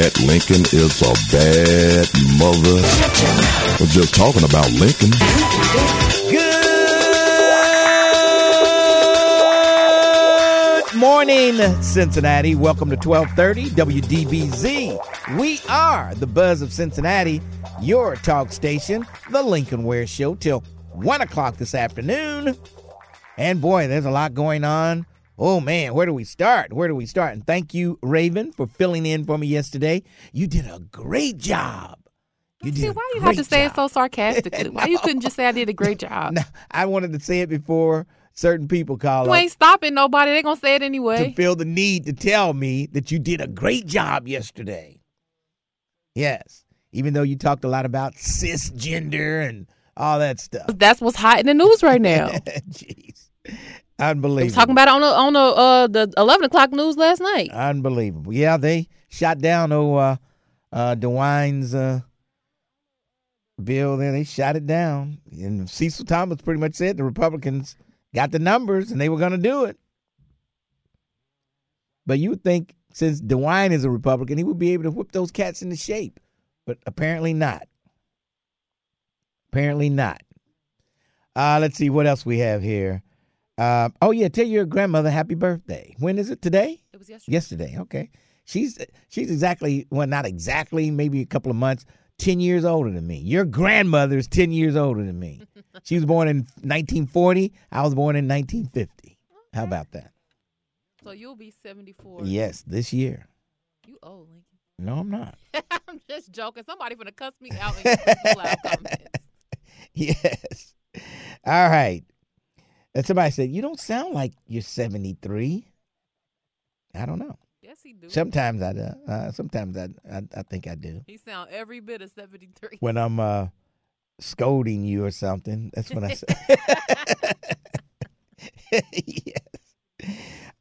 Cat Lincoln is a bad mother. I'm just talking about Lincoln. Good morning, Cincinnati. Welcome to 1230 WDBZ. We are the Buzz of Cincinnati, your talk station, the Lincoln Ware Show, till 1 o'clock this afternoon. And boy, there's a lot going on. Oh man, where do we start? Where do we start? And thank you, Raven, for filling in for me yesterday. You did a great job. You did See, why you have to say job. it so sarcastically? Why you couldn't just say I did a great job? No, I wanted to say it before certain people call You up. ain't stopping nobody. They gonna say it anyway. to feel the need to tell me that you did a great job yesterday. Yes, even though you talked a lot about cisgender and all that stuff. That's what's hot in the news right now. Jeez, I unbelievable. was talking about it on the on the uh the eleven o'clock news last night. unbelievable. Yeah, they shot down oh uh, uh, DeWine's uh, bill there. They shot it down, and Cecil Thomas pretty much said the Republicans got the numbers and they were going to do it. But you would think since DeWine is a Republican, he would be able to whip those cats into shape, but apparently not. Apparently not. Uh, let's see what else we have here. Uh, oh yeah, tell your grandmother happy birthday. When is it today? It was yesterday. Yesterday. Okay. She's she's exactly well, not exactly, maybe a couple of months, ten years older than me. Your grandmother's ten years older than me. she was born in 1940. I was born in 1950. How about that? So you'll be seventy four. Yes, this year. You old Lincoln. No, I'm not. I'm just joking. Somebody finna cuss me out in comments. yes. All right. And somebody said, You don't sound like you're 73. I don't know. Yes, he do. Sometimes I do. Uh, sometimes I, I I think I do. He sound every bit of seventy three. When I'm uh scolding you or something, that's when I say. yes.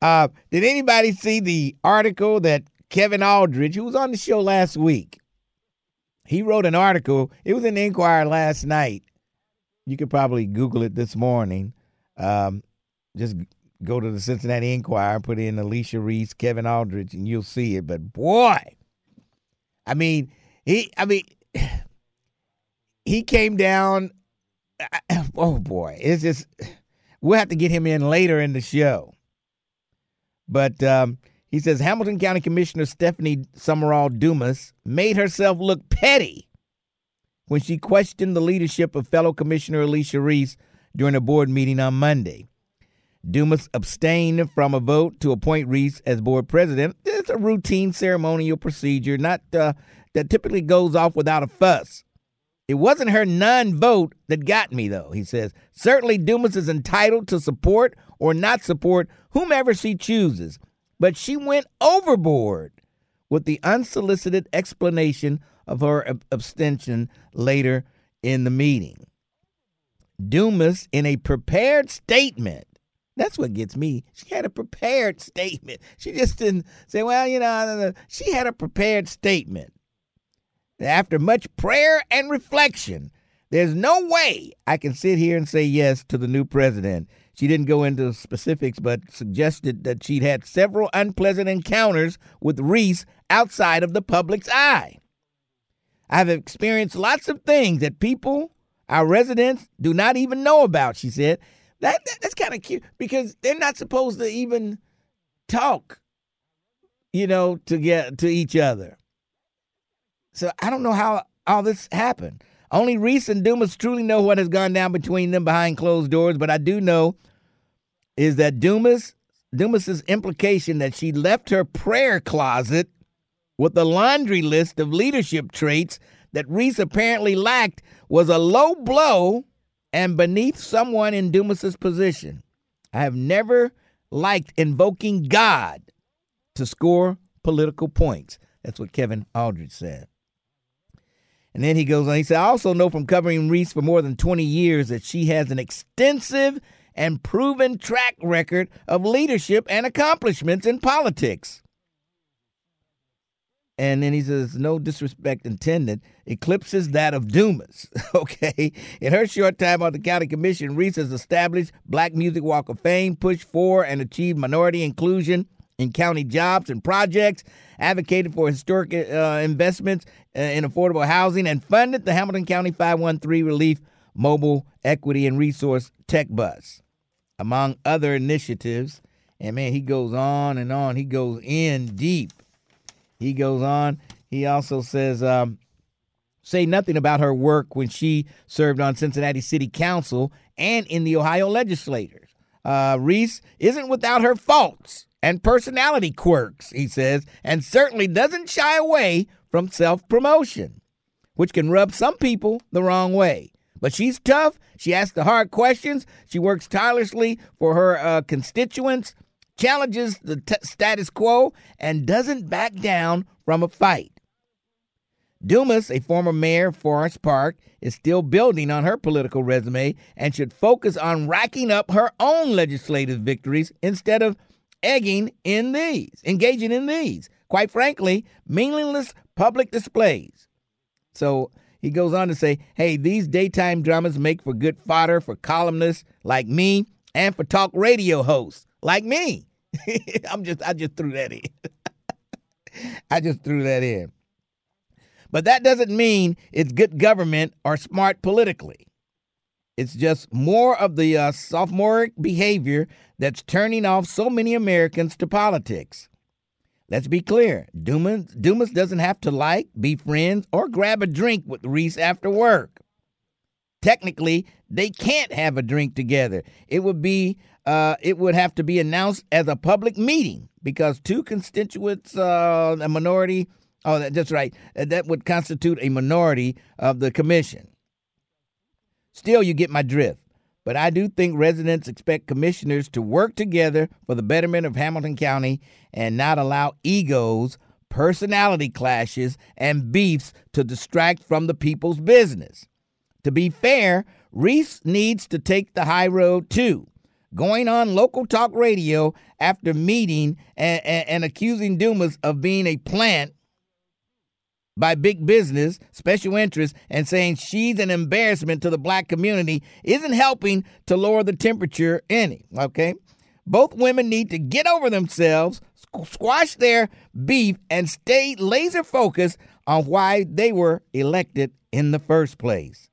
Uh, did anybody see the article that Kevin Aldridge, who was on the show last week, he wrote an article. It was in the Enquirer last night. You could probably Google it this morning. Um, just go to the Cincinnati Enquirer, put in Alicia Reece, Kevin Aldridge, and you'll see it. But boy, I mean, he, I mean, he came down. Oh boy, it's just we'll have to get him in later in the show. But um, he says Hamilton County Commissioner Stephanie Summerow Dumas made herself look petty when she questioned the leadership of fellow Commissioner Alicia Reece during a board meeting on Monday. Dumas abstained from a vote to appoint Reece as board president. It's a routine ceremonial procedure, not uh, that typically goes off without a fuss. It wasn't her non-vote that got me, though. He says certainly Dumas is entitled to support or not support whomever she chooses, but she went overboard with the unsolicited explanation of her ab- abstention later in the meeting. Dumas, in a prepared statement, that's what gets me. She had a prepared statement. She just didn't say, well, you know, no, no. she had a prepared statement. After much prayer and reflection, there's no way I can sit here and say yes to the new president. She didn't go into specifics, but suggested that she'd had several unpleasant encounters with Reece outside of the public's eye. I've experienced lots of things that people, our residents, do not even know about, she said. That, that that's kind of cute because they're not supposed to even talk, you know, to get to each other. So I don't know how all this happened. Only Reece and Dumas truly know what has gone down between them behind closed doors, but I do know is that Dumas Dumas's implication that she left her prayer closet with a laundry list of leadership traits that Reece apparently lacked was a low blow and beneath someone in Dumas's position. I have never liked invoking God to score political points. That's what Kevin Aldridge said. And then he goes on. He said, I also know from covering Reece for more than 20 years that she has an extensive and proven track record of leadership and accomplishments in politics. And then he says, no disrespect intended, eclipses that of Dumas. okay. In her short time on the county commission, Reece has established Black Music Walk of Fame, pushed for and achieved minority inclusion in county jobs and projects, advocated for historic uh, investments uh, in affordable housing, and funded the Hamilton County 513 Relief Mobile Equity and Resource Tech Bus, among other initiatives. And man, he goes on and on. He goes in deep. He goes on. He also says, um, say nothing about her work when she served on Cincinnati City Council and in the Ohio legislatures. Uh, Reece isn't without her faults and personality quirks, he says, and certainly doesn't shy away from self promotion, which can rub some people the wrong way. But she's tough. She asks the hard questions. She works tirelessly for her uh, constituents, challenges the t- status quo, and doesn't back down from a fight. Dumas, a former mayor of Forest Park, is still building on her political resume and should focus on racking up her own legislative victories instead of egging in these, engaging in these. Quite frankly, meaningless public displays. So he goes on to say, hey, these daytime dramas make for good fodder for columnists like me and for talk radio hosts like me. I'm just I just threw that in. I just threw that in. But that doesn't mean it's good government or smart politically. It's just more of the uh, sophomoric behavior that's turning off so many Americans to politics. Let's be clear Dumas, Dumas doesn't have to like, be friends, or grab a drink with Reece after work. Technically, they can't have a drink together. It would be uh, it would have to be announced as a public meeting because two constituents, uh, a minority, oh, that's right, uh, that would constitute a minority of the commission. Still, you get my drift. But I do think residents expect commissioners to work together for the betterment of Hamilton County and not allow egos, personality clashes, and beefs to distract from the people's business. To be fair, Reece needs to take the high road too. Going on local talk radio after meeting and, and, and accusing Dumas of being a plant by big business, special interests, and saying she's an embarrassment to the black community isn't helping to lower the temperature any. Okay? Both women need to get over themselves, squash their beef, and stay laser focused on why they were elected in the first place.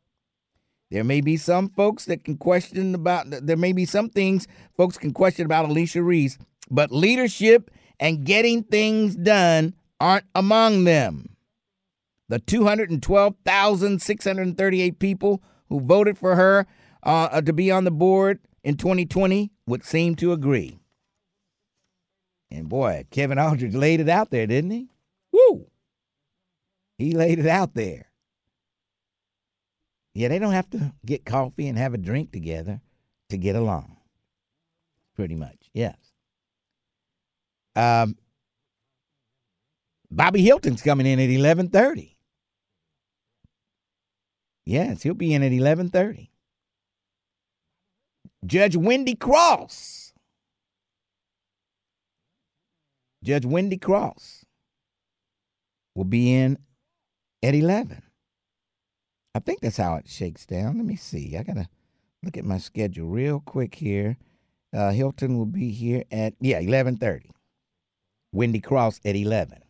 There may be some folks that can question about, there may be some things folks can question about Alicia Reece, but leadership and getting things done aren't among them. The 212,638 people who voted for her uh, to be on the board in 2020 would seem to agree. And boy, Kevin Aldridge laid it out there, didn't he? Woo! He laid it out there. Yeah, they don't have to get coffee and have a drink together to get along. Pretty much, yes. Um, Bobby Hilton's coming in at eleven thirty. Yes, he'll be in at eleven thirty. Judge Wende Cross. Judge Wende Cross will be in at eleven. I think that's how it shakes down. Let me see. I gotta look at my schedule real quick here. Uh, Hilton will be here at yeah eleven thirty. Wende Cross at eleven.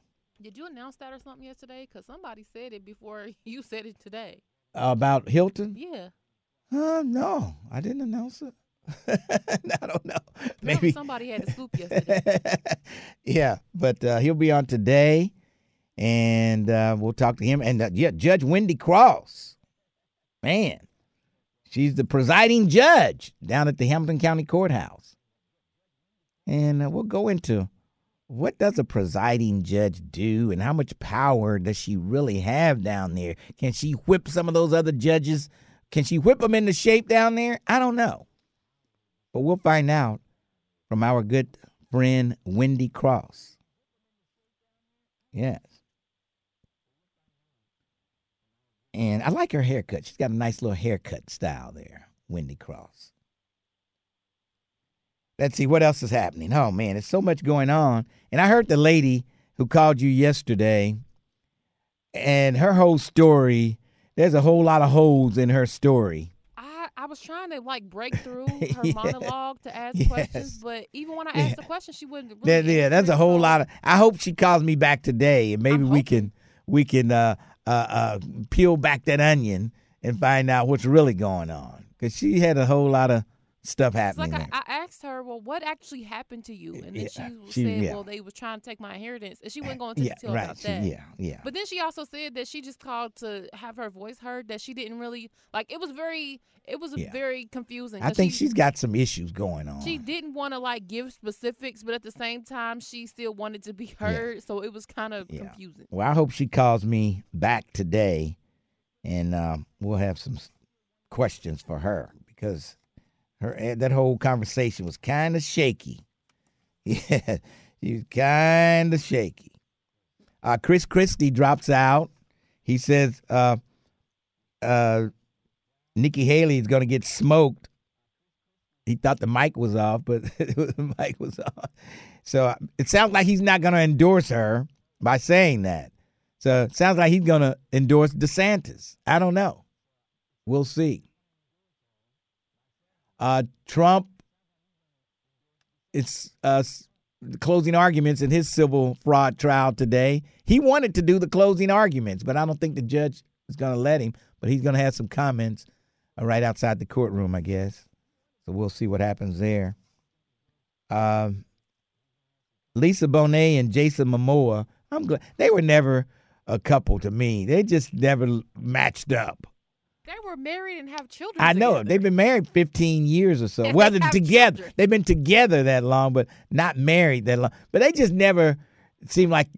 Did you announce that or something yesterday? Because somebody said it before you said it today. About Hilton? Yeah. Uh, no, I didn't announce it. I don't know. Maybe somebody had the scoop yesterday. yeah, but uh, he'll be on today, and uh, we'll talk to him. And uh, yeah, Judge Wende Cross, man, she's the presiding judge down at the Hamilton County Courthouse. and uh, we'll go into what does a presiding judge do and how much power does she really have down there? Can she whip some of those other judges? Can she whip them into shape down there? I don't know. But we'll find out from our good friend Wende Cross. Yes. And I like her haircut. She's got a nice little haircut style there, Wende Cross. Let's see what else is happening. Oh man, there's so much going on. And I heard the lady who called you yesterday, and her whole story. There's a whole lot of holes in her story. I, I was trying to like break through her monologue to ask Yes. questions, but even when I Yeah. asked the question, she wouldn't. Really yeah, that's a whole lot of. I hope she calls me back today, and maybe I'm we hoping. can we can uh, uh, uh, peel back that onion and find out what's really going on. Because she had a whole lot of stuff It's happening like I. I asked her, well, what actually happened to you? And then Yeah, she, she- said, yeah. well, they were trying to take my inheritance, and she wasn't going to yeah, detail right. about she- that. yeah, yeah. But then she also said that she just called to have her voice heard. That she didn't really like. It was very. It was Yeah. very confusing. I think she, she's got some issues going on. She didn't want to like give specifics, but at the same time, she still wanted to be heard. So it was kind of Yeah. confusing. Well, I hope she calls me back today, and um, we'll have some questions for her because her eh, that whole conversation was kind of shaky. Yeah, she was kind of shaky. Uh, Chris Christie drops out. He says uh, uh, Nikki Haley is going to get smoked. He thought the mic was off, but the mic was off. So it sounds like he's not going to endorse her by saying that. So it sounds like he's going to endorse DeSantis. I don't know. We'll see. Uh, Trump, it's uh, closing arguments in his civil fraud trial today. He wanted to do the closing arguments, but I don't think the judge is going to let him. But he's going to have some comments uh, right outside the courtroom, I guess. So we'll see what happens there. Um, Lisa Bonet and Jason Momoa, I'm glad they were never a couple to me. They just never matched up. They were married and have children. I know together. they've been married 15 years or so. And well, they together. children. They've been together that long, but not married that long. But they just never seemed like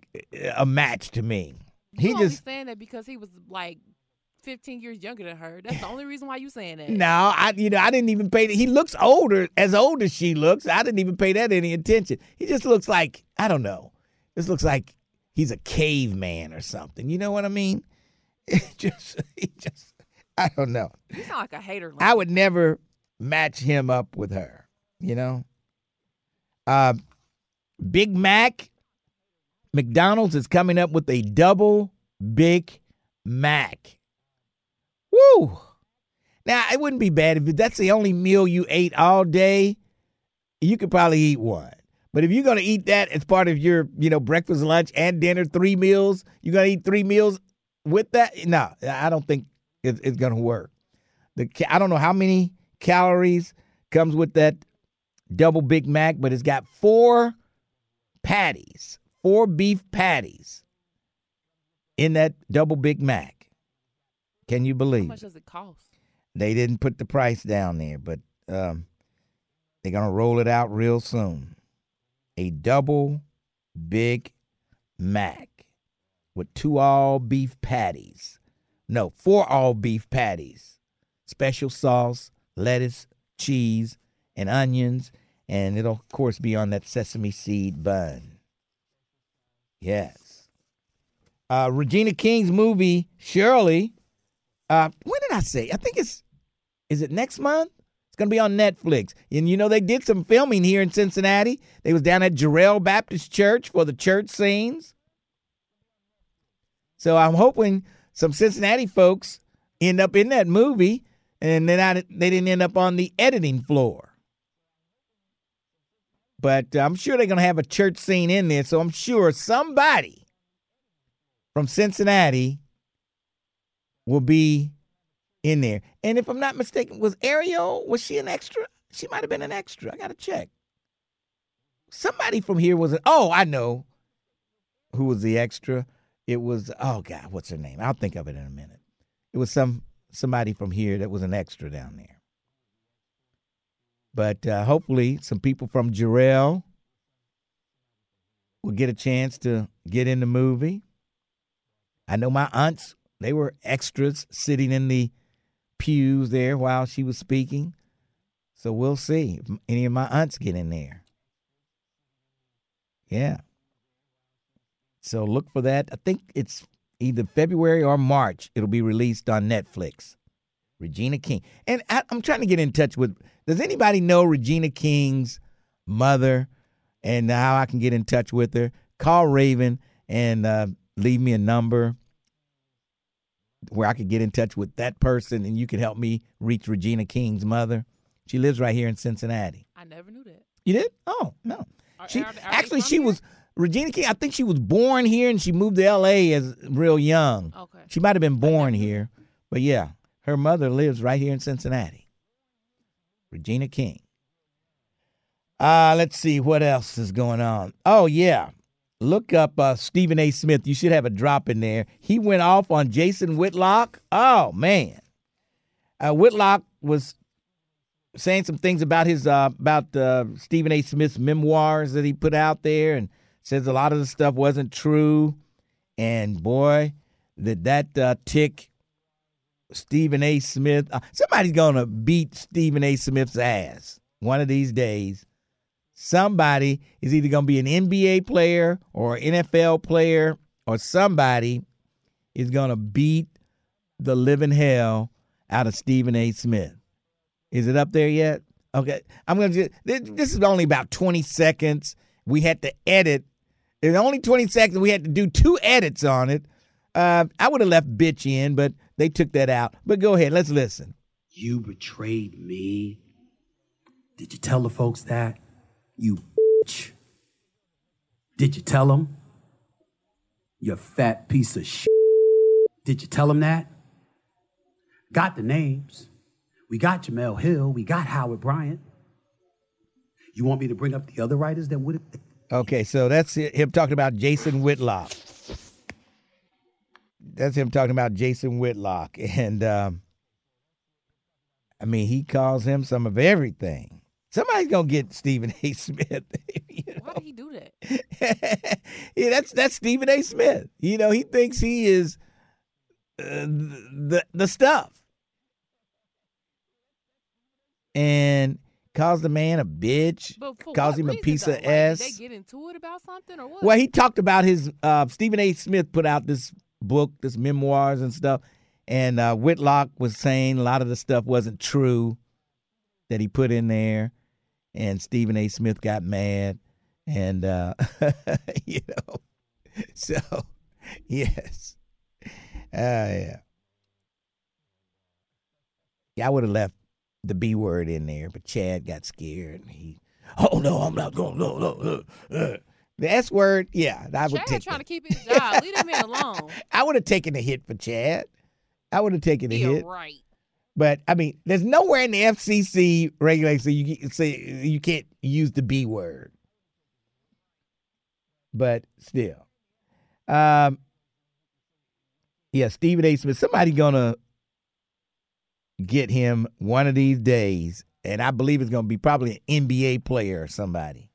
a match to me. He you just saying that because he was like 15 years younger than her. That's the only reason why you saying that. no, I you know I didn't even pay. He looks older, as old as she looks. I didn't even pay that any attention. He just looks like I don't know. This looks like he's a caveman or something. You know what I mean? It just he just I don't know. You sound like a hater. I would never match him up with her, you know? Uh, Big Mac, McDonald's is coming up with a double Big Mac. Woo! Now, it wouldn't be bad if that's the only meal you ate all day. You could probably eat one. But if you're going to eat that as part of your, you know, breakfast, lunch, and dinner, three meals, you're to eat three meals with that? No, I don't think it, it's going to work. The ca- I don't know how many calories comes with that double Big Mac, but it's got four patties, four beef patties in that double Big Mac. Can you believe? How much does it cost? They didn't put the price down there, but um, they're gonna roll it out real soon. A double Big Mac with two all beef patties. No, four all beef patties. Special sauce, lettuce, cheese, and onions, and it'll of course be on that sesame seed bun. Yes. Uh, Regina King's movie Shirley. Uh, when did I say? I think it's is it next month? It's gonna be on Netflix. And you know they did some filming here in Cincinnati. They was down at Jarrell Baptist Church for the church scenes. So I'm hoping some Cincinnati folks end up in that movie, and then they didn't end up on the editing floor. But I'm sure they're gonna have a church scene in there. So I'm sure somebody from Cincinnati will be in there. And if I'm not mistaken, was Ariel, was she an extra? She might have been an extra. I got to check. Somebody from here was, an, oh, I know who was the extra. It was, oh God, what's her name? I'll think of it in a minute. It was some somebody from here that was an extra down there. But uh, hopefully, some people from Jarrell will get a chance to get in the movie. I know my aunts, they were extras sitting in the pews there while she was speaking. So we'll see if any of my aunts get in there. Yeah. So look for that. I think it's either February or March. It'll be released on Netflix. Regina King. And I, I'm trying to get in touch with. Does anybody know Regina King's mother and how I can get in touch with her? Call Raven and uh, leave me a number where I could get in touch with that person and you could help me reach Regina King's mother. She lives right here in Cincinnati. I never knew that. You did? Oh, no. Are- She are are actually she here? was Regina King. I think she was born here and she moved to L.A. as real young. Okay. She might have been born here, but yeah, her mother lives right here in Cincinnati. Regina King. Uh, let's see what else is going on. Oh yeah, look up uh, Stephen A. Smith. You should have a drop in there. He went off on Jason Whitlock. Oh man, uh, Whitlock was saying some things about his uh, about uh, Stephen A. Smith's memoirs that he put out there, and says a lot of the stuff wasn't true. And boy, that that uh, tick Stephen A. Smith. Uh, somebody's gonna beat Stephen A. Smith's ass one of these days. Somebody is either gonna be an NBA player or NFL player, or somebody is gonna beat the living hell out of Stephen A. Smith. Is it up there yet? Okay, I'm gonna. This, this is only about 20 seconds. We had to edit. In only 20 seconds, we had to do two edits on it. Uh, I would have left bitch in, but they took that out. But go ahead, let's listen. You betrayed me. Did you tell the folks that? You bitch. Did you tell them? You fat piece of shit. Did you tell them that? Got the names. We got Jemele Hill. We got Howard Bryant. You want me to bring up the other writers that would have? Okay, so that's him talking about Jason Whitlock. That's him talking about Jason Whitlock. And um, I mean, he calls him some of everything. Somebody's gonna get Stephen A. Smith. you Why know? did he do that? yeah, that's that's Stephen A. Smith. You know, he thinks he is uh, the the stuff, and calls the man a bitch. Calls him a piece though? of Like, did s. they get into it about something or what? Well, he talked about his uh, Stephen A. Smith put out this book, this memoirs and stuff, and uh, Whitlock was saying a lot of the stuff wasn't true that he put in there, and Stephen A. Smith got mad, and uh, you know, so yes, uh, yeah, yeah, I would have left the B word in there, but Chad got scared. And he, oh no, I'm not going. No, no, uh, uh. The S word, yeah, I would Chad take. trying that. to keep his job. Leave that man alone. I would have taken a hit for Chad. I would have taken a Yeah, hit. right. But I mean, there's nowhere in the FCC regulations you can say you can't use the B word. But still, um, yeah, Stephen A. Smith. Somebody gonna get him one of these days, and I believe it's gonna be probably an NBA player or somebody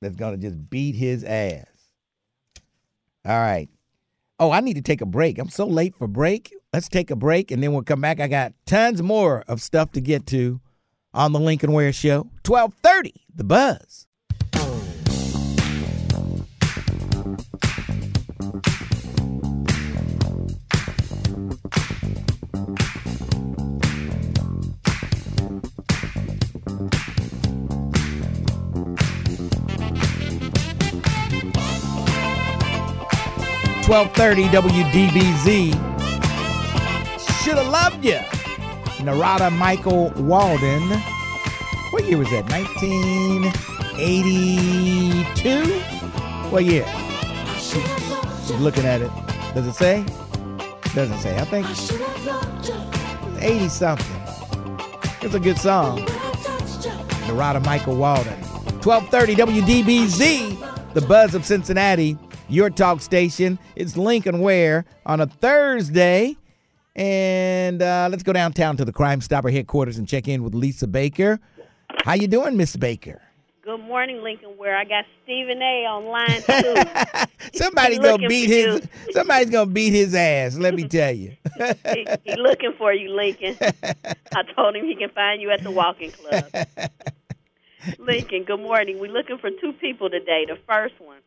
that's gonna just beat his ass. All right. Oh, I need to take a break. I'm so late for break. Let's take a break and then we'll come back. I got tons more of stuff to get to on the Lincoln Ware Show. 1230, The Buzz. Twelve thirty WDBZ. Should have loved you. Narada Michael Walden. What year was that? 1982? What year? She's looking at it. Does it say? Doesn't say. I think 80 something. It's a good song. Narada Michael Walden. 1230 WDBZ, the buzz of Cincinnati, your talk station. It's Lincoln Ware on a Thursday. And uh, let's go downtown to the Crime Stopper headquarters and check in with Lisa Baker. How you doing, Miss Baker? Good morning, Lincoln. Where I got Stephen A. on line two. Somebody's gonna beat his. you. Somebody's gonna beat his ass. Let me tell you. he, he looking for you, Lincoln. I told him he can find you at the walking club. Lincoln, good morning. We're looking for two people today. The first one,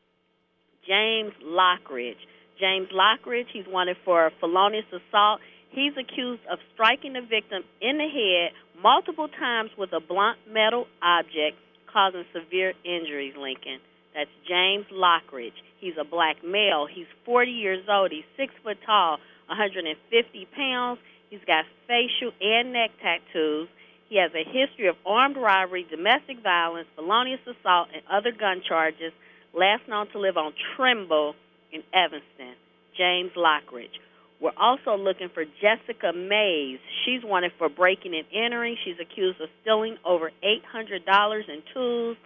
James Lockridge. James Lockridge, he's wanted for felonious assault. He's accused of striking the victim in the head multiple times with a blunt metal object, causing severe injuries, Lincoln. That's James Lockridge. He's a black male. He's 40 years old. He's six foot tall, 150 pounds. He's got facial and neck tattoos. He has a history of armed robbery, domestic violence, felonious assault, and other gun charges. Last known to live on Trimble in Evanston. James Lockridge. We're also looking for Jessica Mays. She's wanted for breaking and entering. She's accused of stealing over $800 in tools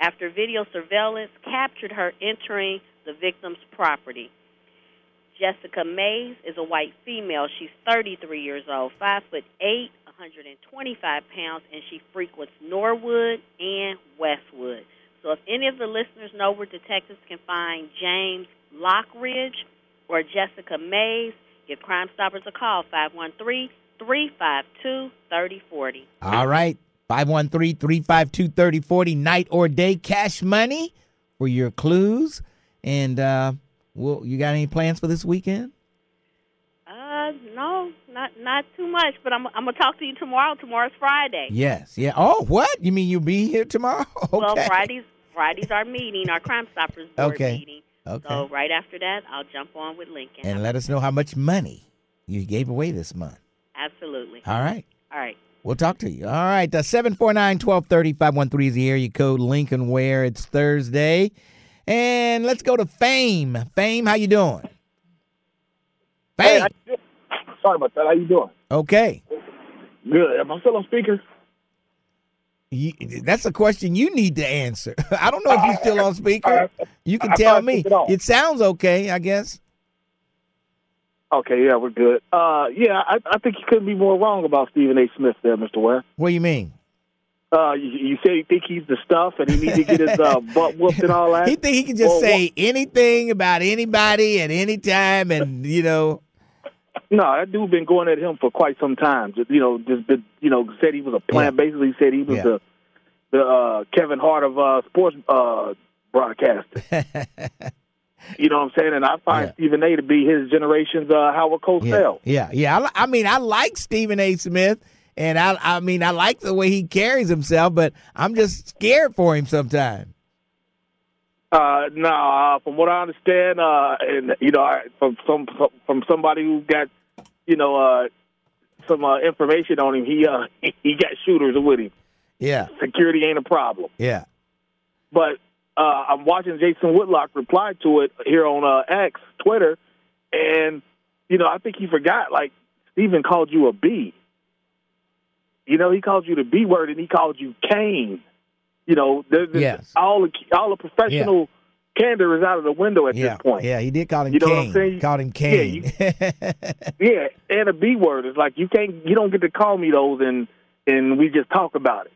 after video surveillance captured her entering the victim's property. Jessica Mays is a white female. She's 33 years old, 5 foot 8, 125 pounds, and she frequents Norwood and Westwood. So if any of the listeners know where detectives can find James Lockridge or Jessica Mays, give Crime Stoppers a call, 513 352 3040. All right. 513 352 3040, night or day, cash money for your clues. And, uh, well, you got any plans for this weekend? Uh, no, not not too much, but I'm I'm gonna talk to you tomorrow. Tomorrow's Friday. Yes. Yeah. Oh, what? You mean you'll be here tomorrow? Okay. Well, Fridays Fridays our meeting, our Crime Stoppers board Okay. meeting. Okay. So right after that, I'll jump on with Lincoln. and let us know how much money you gave away this month. Absolutely. All right. All right. We'll talk to you. All right. Uh, 749 1230 513 is the area code. Lincoln Ware. It's Thursday. And let's go to Fame. Fame, how you doing? Hey, Fame. how you? Sorry about that. How you doing? Okay. Good. Am I still on speaker? You, that's a question you need to answer. I don't know if you're still on speaker. You can tell me. it sounds okay, I guess. Okay, yeah, we're good. Uh, yeah, I, I think you couldn't be more wrong about Stephen A. Smith there, Mr. Ware. What do you mean? Uh, you, you say you think he's the stuff and he needs to get his uh, butt whooped and all that. He think he can just Well, say anything about anybody at any time, and you know, No, that dude been going at him for quite some time. Just, you know, just been, you know, said he was a plant. Basically, said he was Yeah. the the uh, Kevin Hart of uh, sports uh, broadcasting. you know what I'm saying? And I find Yeah. Stephen A. to be his generation's uh, Howard yeah, Cosell. yeah, yeah. I, li- I mean, I like Stephen A. Smith, and I, I mean, I like the way he carries himself, but I'm just scared for him sometimes. Uh, no, uh, from what I understand, uh, and you know, I- from some from somebody who got, you know, uh, some uh, information on him, he uh, he got shooters with him. Yeah, Security ain't a problem. yeah, But uh, I'm watching Jason Whitlock reply to it here on uh, X, Twitter, and you know, I think he forgot. Like Stephen called you a B. You know, he called you the B word, and he called you Kane. You know, there's, Yes. all the all the professional candor is out of the window at yeah, this point. yeah. He did call him You know what I'm saying? Called him Yeah, Kane. Yeah, and a B word is like you can't, you don't get to call me those, and and we just talk about it.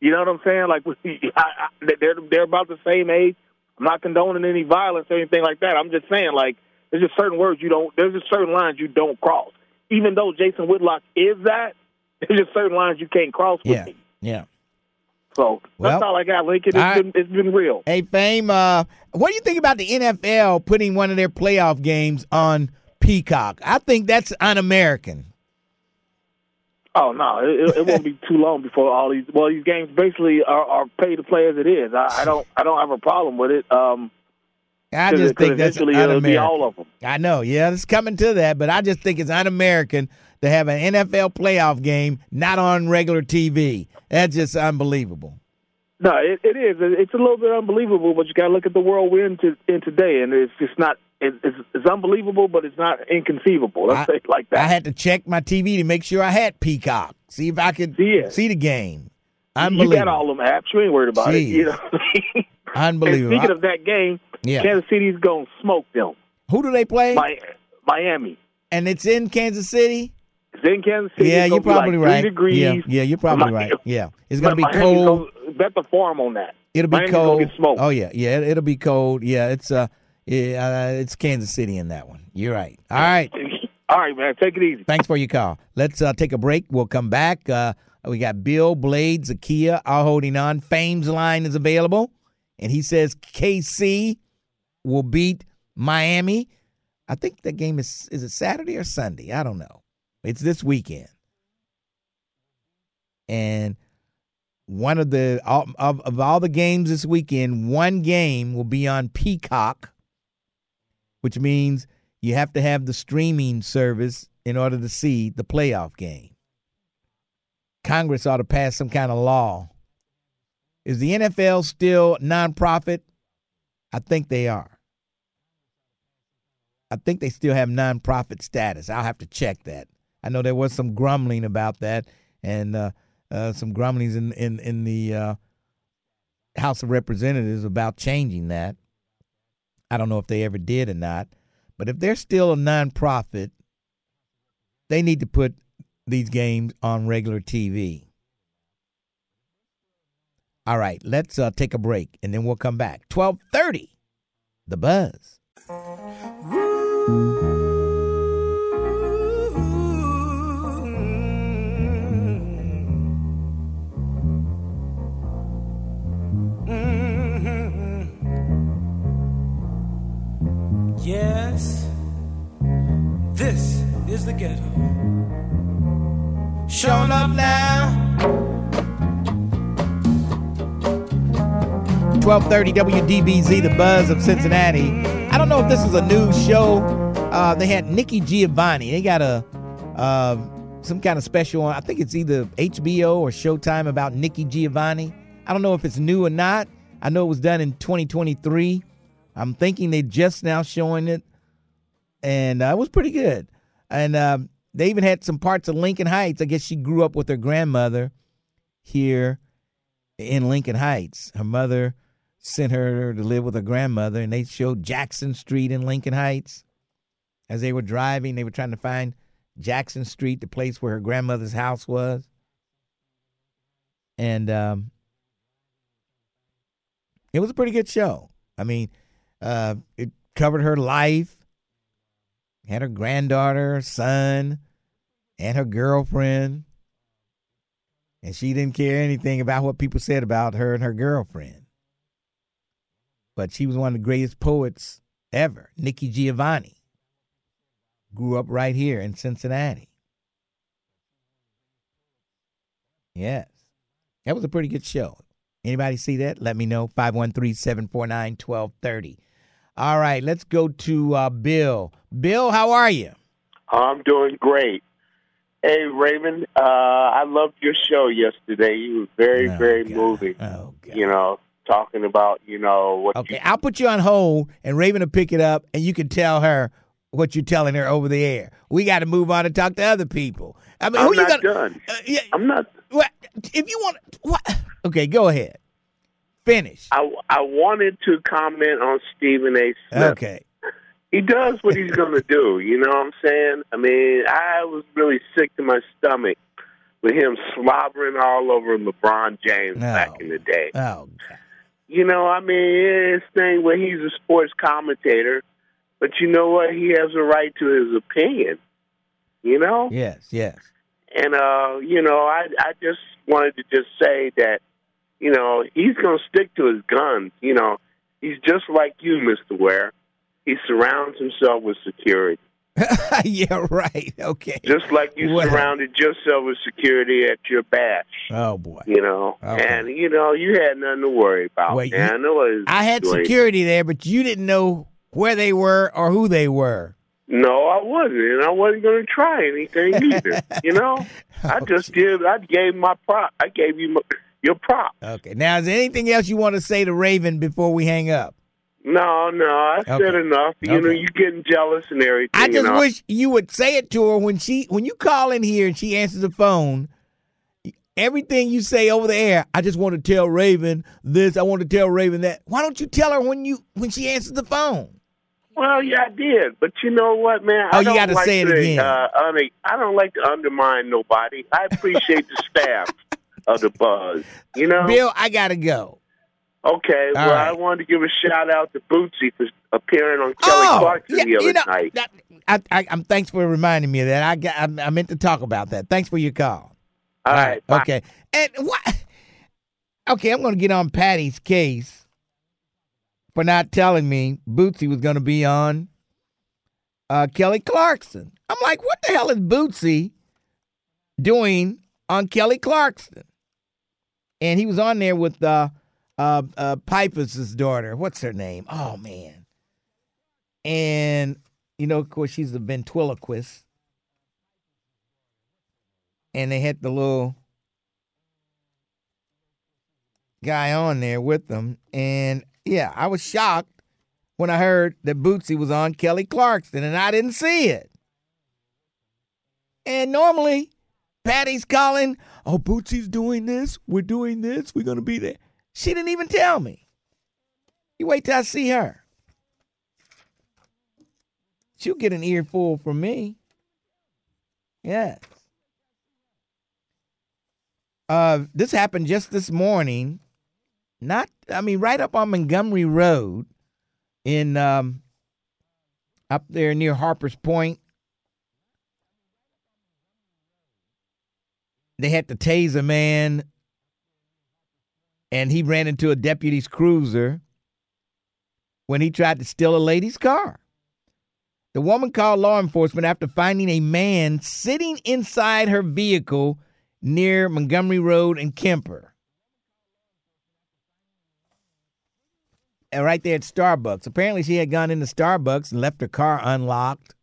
You know what I'm saying? Like we, I, I, they're they're about the same age. I'm not condoning any violence or anything like that. I'm just saying like there's just certain words you don't. There's just certain lines you don't cross. Even though Jason Whitlock is that, there's just certain lines you can't cross with yeah, me. yeah. So Well, that's all I got, Lincoln. It's right. been it's been real. Hey, Fame, uh, what do you think about the NFL putting one of their playoff games on Peacock? I think that's un American. Oh no, it, it won't be too long before all these. Well, these games basically are, are pay to play as it is. I, I don't I don't have a problem with it. Um, I just think that's un-American. all of them. I know, yeah, it's coming to that, but I just think it's un-American to have an NFL playoff game not on regular TV. That's just unbelievable. No, it, it is. It's a little bit unbelievable, but you got to look at the world we're in, to, in today, and it's just not. It, it's, it's unbelievable, but it's not inconceivable. Let's I- say it like that. I had to check my TV to make sure I had Peacock, see if I could See it. see the game. you Unbelievable. got all them apps. You ain't worried about Jeez. it. You know. and Unbelievable. speaking of that game, Yeah. Kansas City's gonna smoke them. Who do they play? Miami. and it's in Kansas City. Kansas City. Yeah, you're probably like right. Degrees. Yeah, yeah, you're probably right. Yeah, it's gonna be cold. bet the farm on that. It'll be Miami's cold. Oh yeah, yeah. It, it'll be cold. Yeah, it's uh, yeah, uh, it's Kansas City in that one. You're right. All right. All right, man. Take it easy. Thanks for your call. Let's uh, take a break. We'll come back. Uh, we got Bill Blades, Zakia, all holding on. Fame's line is available, and he says KC will beat Miami. I think the game is is it Saturday or Sunday? I don't know. It's this weekend, and one of the all, of, of all the games this weekend, one game will be on Peacock, which means you have to have the streaming service in order to see the playoff game. Congress ought to pass some kind of law. Is the NFL still nonprofit? I think they are. I think they still have nonprofit status. I'll have to check that. I know there was some grumbling about that, and uh, uh, some grumblings in in in the uh, House of Representatives about changing that. I don't know if they ever did or not, but if they're still a nonprofit, they need to put these games on regular TV. All right, let's uh, take a break and then we'll come back. Twelve thirty, the buzz. Yes, is the ghetto. Showing up now. 1230 WDBZ, the buzz of Cincinnati. I don't know if this is a new show. Uh, they had Nikki Giovanni. They got a uh, some kind of special on. I think it's either HBO or Showtime about Nikki Giovanni. I don't know if it's new or not. I know it was done in 2023. I'm thinking they just now showing it, and uh, it was pretty good. And um, they even had some parts of Lincoln Heights. I guess she grew up with her grandmother here in Lincoln Heights. Her mother sent her to live with her grandmother, and they showed Jackson Street in Lincoln Heights. As they were driving, they were trying to find Jackson Street, the place where her grandmother's house was. And um, it was a pretty good show. I mean, uh, it covered her life, had her granddaughter, son, and her girlfriend. And she didn't care anything about what people said about her and her girlfriend. But she was one of the greatest poets ever, Nikki Giovanni. Grew up right here in Cincinnati. Yes. That was a pretty good show. Anybody see that? Let me know. 513 749 1230. All right, let's go to uh, Bill. Bill, how are you? I'm doing great. Hey, Raymond, uh, I loved your show yesterday. You were very, Oh, very God. moving. Oh, God. You know, talking about, you know, what Okay, you I'll put you on hold, and Raven will pick it up, and you can tell her what you're telling her over the air. We got to move on and talk to other people. I mean, I'm who you not gonna? done. Uh, yeah, I'm not. what, if you want, what? Okay, go ahead. Finish. I, I wanted to comment on Stephen A. Smith. Okay. He does what he's going to do. You know what I'm saying? I mean, I was really sick to my stomach with him slobbering all over LeBron James No. back in the day. Oh, God. You know, I mean, his thing where he's a sports commentator, but you know what? He has a right to his opinion. You know, yes, yes. and uh, you know, I I just wanted to just say that, you know, he's going to stick to his guns. You know, he's just like you, Mister Ware. He surrounds himself with security, yeah, right. Okay. just like you Well. surrounded yourself with security at your bash. Oh boy. You know, Okay. and you know, you had nothing to worry about. Well, you- man. I I had security there, but you didn't know where they were or who they were. No, I wasn't, and I wasn't going to try anything either. you know, I Oh, just did. I gave my prop. I gave you my, your prop. Okay. Now, is there anything else you want to say to Raven before we hang up? No, no, I said Okay. enough. You know, Okay. you getting jealous and everything. I you just know. wish you would say it to her when she when you call in here and she answers the phone. Everything you say over the air, I just want to tell Raven this. I want to tell Raven that. Why don't you tell her when you when she answers the phone? Well, yeah, I did, but you know what, man? Oh, I you don't gotta like say it to, again. Uh, un- I don't like to undermine nobody. I appreciate the staff of the buzz. You know. Bill, I gotta go. Okay, All well, right. I wanted to give a shout out to Bootsy for appearing on Kelly Oh, Clarkson yeah, the other you know, night. that- I, I, I'm thanks for reminding me of that. I got, I, I meant to talk about that. Thanks for your call. All right, bye. Okay. And what? Okay, I'm going to get on Patty's case for not telling me Bootsy was going to be on uh, Kelly Clarkson. I'm like, what the hell is Bootsy doing on Kelly Clarkson? And he was on there with uh, uh, uh, Piper's daughter. What's her name? Oh man. And you know, of course, she's a ventriloquist. And they had the little guy on there with them. And yeah, I was shocked when I heard that Bootsy was on Kelly Clarkson and I didn't see it. And normally, Patty's calling, oh, Bootsy's doing this, we're doing this, we're going to be there. She didn't even tell me. You wait till I see her. She'll get an earful from me. Yes. Uh, this happened just this morning. Not, I mean, right up on Montgomery Road, in um, up there near Harper's Point. They had to tase a man, and he ran into a deputy's cruiser when he tried to steal a lady's car. The woman called law enforcement after finding a man sitting inside her vehicle near Montgomery Road and Kemper. And right there at Starbucks. Apparently, she had gone into Starbucks and left her car unlocked.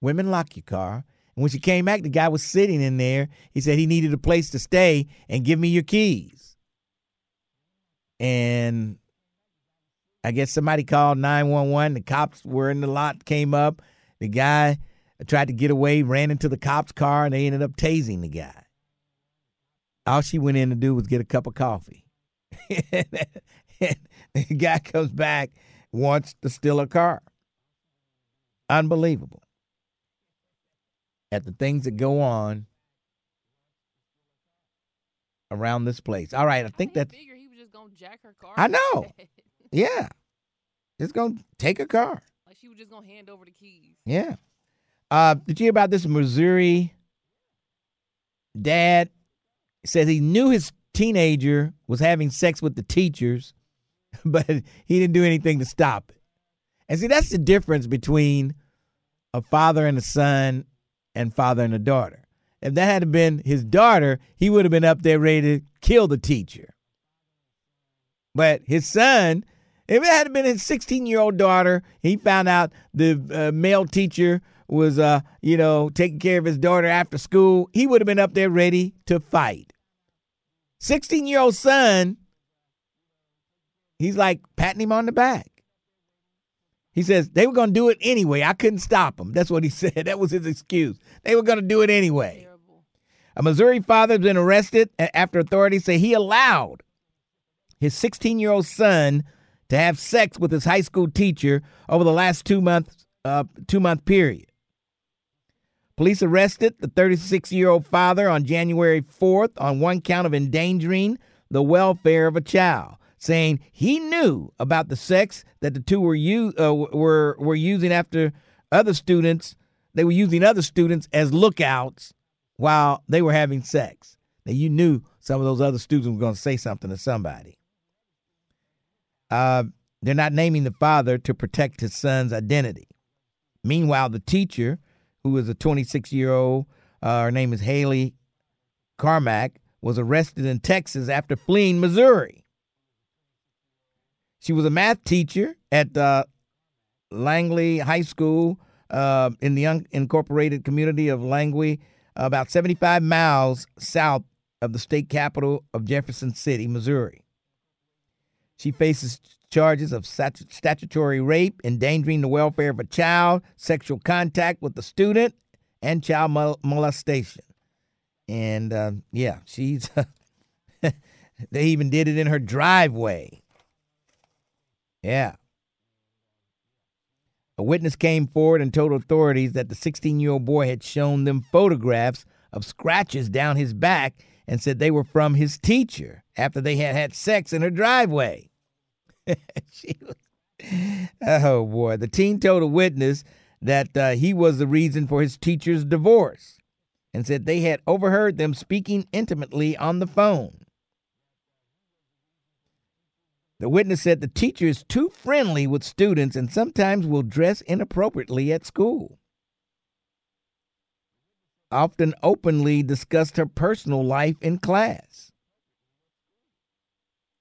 Women lock your car. And when she came back, the guy was sitting in there. He said he needed a place to stay and give me your keys. And I guess somebody called 911. The cops were in the lot, came up. The guy tried to get away, ran into the cop's car, and they ended up tasing the guy. All she went in to do was get a cup of coffee. and the guy comes back, wants to steal a car. Unbelievable. At the things that go on around this place. All right, I think that. figure he was just gonna jack her car. I know. Yeah. Just gonna take a car. like she was just gonna hand over the keys. Yeah. Uh, did you hear about this Missouri dad? Says he knew his teenager was having sex with the teachers, but he didn't do anything to stop it. And see, that's the difference between a father and a son and father and a daughter. If that had been his daughter, he would have been up there ready to kill the teacher. But his son, if it had been his 16 year old daughter, he found out the uh, male teacher was, uh, you know, taking care of his daughter after school, he would have been up there ready to fight. 16 year old son, he's like patting him on the back. He says they were going to do it anyway. I couldn't stop them. That's what he said. That was his excuse. They were going to do it anyway. A Missouri father has been arrested after authorities say he allowed his 16 year old son to have sex with his high school teacher over the last two months uh, two month period. Police arrested the 36 year old father on January 4th on one count of endangering the welfare of a child, saying he knew about the sex that the two were u- uh, were were using after other students. They were using other students as lookouts while they were having sex. Now you knew some of those other students were going to say something to somebody. Uh, they're not naming the father to protect his son's identity. Meanwhile, the teacher, who is a 26 year old, uh, her name is Haley Carmack, was arrested in Texas after fleeing Missouri. She was a math teacher at uh, Langley High School uh, in the unincorporated community of Langley, about 75 miles south of the state capital of Jefferson City, Missouri. She faces charges of stat- statutory rape, endangering the welfare of a child, sexual contact with a student, and child mol- molestation. And uh, yeah, she's. they even did it in her driveway. Yeah. A witness came forward and told authorities that the 16 year old boy had shown them photographs of scratches down his back and said they were from his teacher. after they had had sex in her driveway. she was, oh boy. The teen told a witness that uh, he was the reason for his teacher's divorce and said they had overheard them speaking intimately on the phone. The witness said the teacher is too friendly with students and sometimes will dress inappropriately at school. Often openly discussed her personal life in class.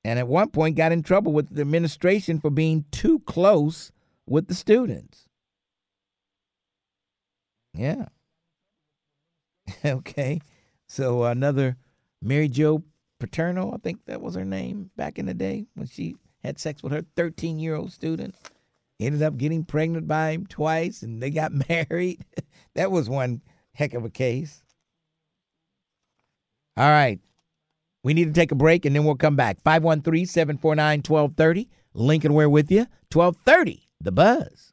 And at one point got in trouble with the administration for being too close with the students. Yeah. okay. So another Mary Jo Paterno, I think that was her name back in the day when she had sex with her 13 year old student. Ended up getting pregnant by him twice and they got married. that was one heck of a case. All right. We need to take a break and then we'll come back. 513 749 1230. Lincoln, we're with you. 1230, The Buzz.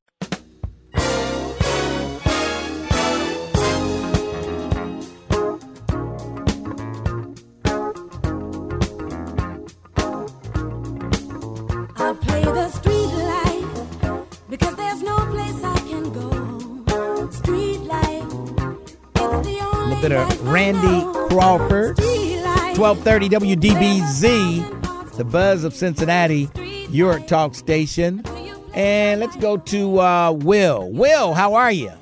The only Look at her, life I Randy. Crawford. 1230 WDBZ, the buzz of Cincinnati, your talk station. And let's go to uh, Will. Will, how are you?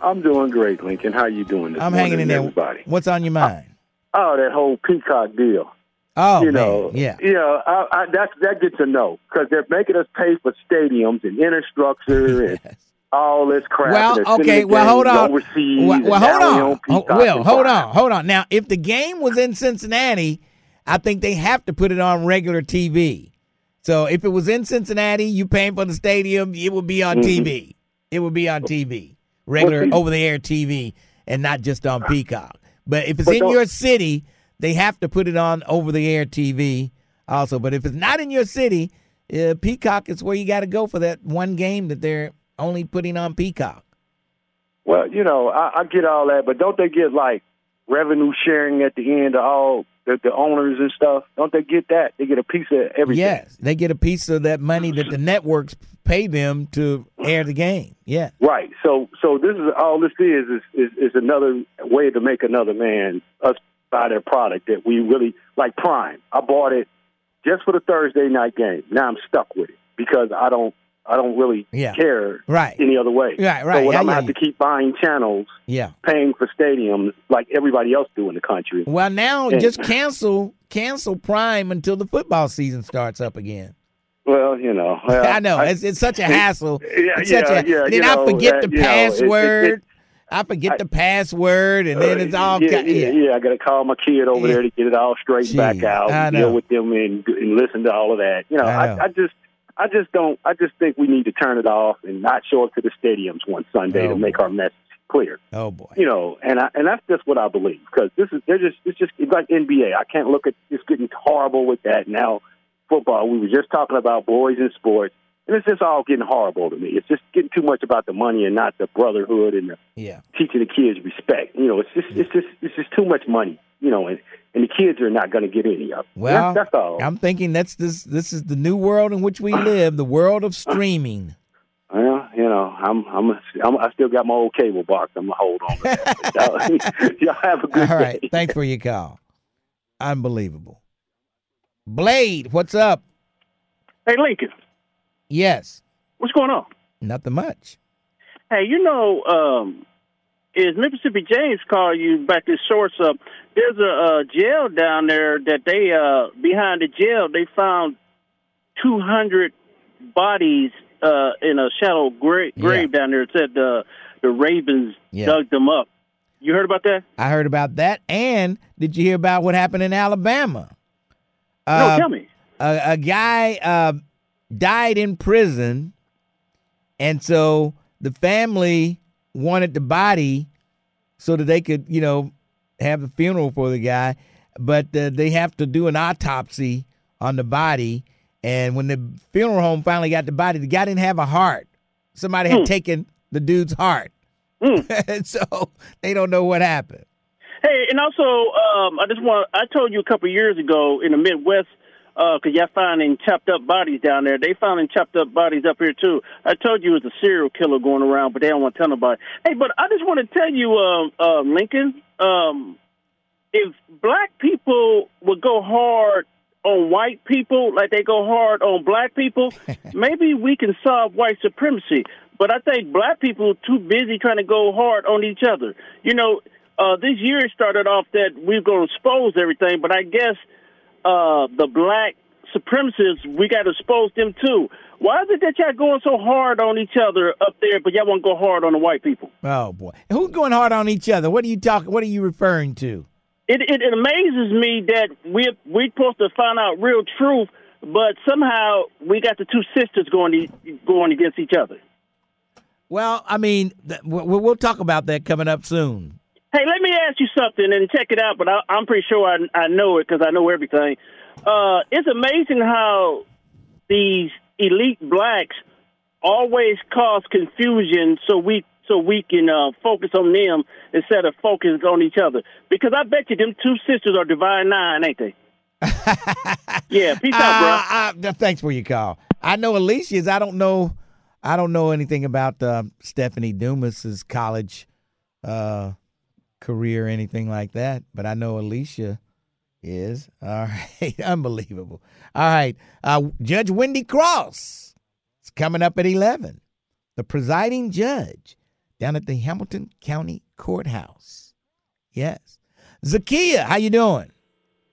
I'm doing great, Lincoln. How you doing this I'm morning, hanging in there. everybody? What's on your mind? Oh, that whole Peacock deal. Oh, you man, know, yeah. yeah. I, I, that that gets a no because they're making us pay for stadiums and infrastructure and all this crap. Well, okay. Well, hold on. Well, well, hold on. Peacock Will, hold on. Hold on. Now, if the game was in Cincinnati, I think they have to put it on regular TV. So if it was in Cincinnati, you paying for the stadium, it would be on Mhm. TV. It would be on TV, regular over the air TV, and not just on Peacock. But if it's But in your city, they have to put it on over the air TV also. But if it's not in your city, uh, Peacock is where you got to go for that one game that they're only putting on Peacock. Well, you know, I, I get all that, but don't they get like revenue sharing at the end of all the, the owners and stuff? Don't they get that? They get a piece of everything. Yes, they get a piece of that money that the networks pay them to air the game. Yeah. Right. So so this is all this is is is, is another way to make another man us buy their product that we really like Prime. I bought it just for the Thursday night game. Now I'm stuck with it because I don't I don't really Yeah. care Right. any other way. Right, So right. when I I'm gonna have to keep buying channels, Yeah. paying for stadiums like everybody else do in the country. Well, now And- just cancel cancel Prime until the football season starts up again. Well, you know, well, I know it's it's such a hassle. Yeah, yeah, a, yeah, Then I know, forget uh, the you know, it- it- password. I forget the password, and then it's all yeah, ki- yeah, yeah. I got to call my kid over there to get it all straightened back out, I deal with them, and, and listen to all of that. You know, I I, know. I, just, I just don't. I just think we need to turn it off and not show up to the stadiums one Sunday Oh, to make our message clear. Oh boy. You know, and I, and that's just what I believe because this is they're just it's just it's like NBA. I can't look at it's getting horrible with that now. Football. We were just talking about boys in sports. And it's just all getting horrible to me. It's just getting too much about the money and not the brotherhood and the Yeah. teaching the kids respect. You know, it's just it's just it's just too much money. You know, and, and the kids are not going to get any of it. Well, that's, that's all. I'm thinking that's this this is the new world in which we live, the world of streaming. Well, you know, I'm I'm, I'm I still got my old cable box. I'm gonna hold on. To that. Y'all- Y'all have a good All right. day. Thanks for your call. Unbelievable. Blade, what's up? Hey, Lincoln, Yes. what's going on? Nothing much. Hey, you know, um, is Mississippi James call you back to shorts up? There's a, uh jail down there that they uh behind the jail they found 200 bodies uh in a shallow gra- grave down there. It said the the Ravens Yeah. dug them up. You heard about that? I heard about that. And did you hear about what happened in Alabama? Uh, no, tell me. A, a guy uh, died in prison, and so the family wanted the body so that they could, you know, have the funeral for the guy. But uh, they have to do an autopsy on the body. And when the funeral home finally got the body, the guy didn't have a heart. Somebody had Hmm. taken the dude's heart. and so they don't know what happened. Hey, and also, um, I just want, I told you a couple years ago in the Midwest, because y'all finding chopped up bodies down there. They finding chopped up bodies up here, too. I told you it was a serial killer going around, but they don't want to tell nobody. Hey, but I just want to tell you, um, uh, Lincoln, um, if black people would go hard on white people like they go hard on black people, maybe we can solve white supremacy. But I think black people are too busy trying to go hard on each other. You know, uh, this year started off that we're going to expose everything, but I guess uh, the black supremacists, we got to expose them too. Why is it that y'all going so hard on each other up there, but y'all won't go hard on the white people? Oh boy, who's going hard on each other? What are you talking? What are you referring to? It, it it amazes me that we we're supposed to find out real truth, but somehow we got the two sisters going going against each other. Well, I mean, th- we'll, we'll talk about that coming up soon. Hey, let me ask you something and check it out, but I, I'm pretty sure I, I know it because I know everything. Uh, it's amazing how these elite blacks always cause confusion so we so we can uh, focus on them instead of focus on each other. Because I bet you them two sisters are divine nine, ain't they? yeah, peace out, bro. Uh, uh, thanks for your call. I know Alicia's. I don't know. I don't know anything about uh, Stephanie Dumas's college uh, career or anything like that, but I know Alicia is. All right, unbelievable. All right, uh, Judge Wende Cross is coming up at eleven. The presiding judge down at the Hamilton County Courthouse. Yes, Zakia, how you doing?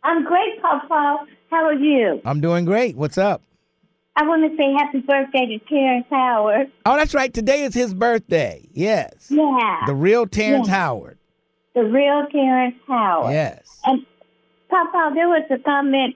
I'm great, Papa. How are you? I'm doing great. What's up? I want to say happy birthday to Terrence Howard. Oh, that's right. Today is his birthday. Yes. Yeah. The real Terrence Yeah. Howard. The real Terrence Howard. Yes. And Papa, there was a comment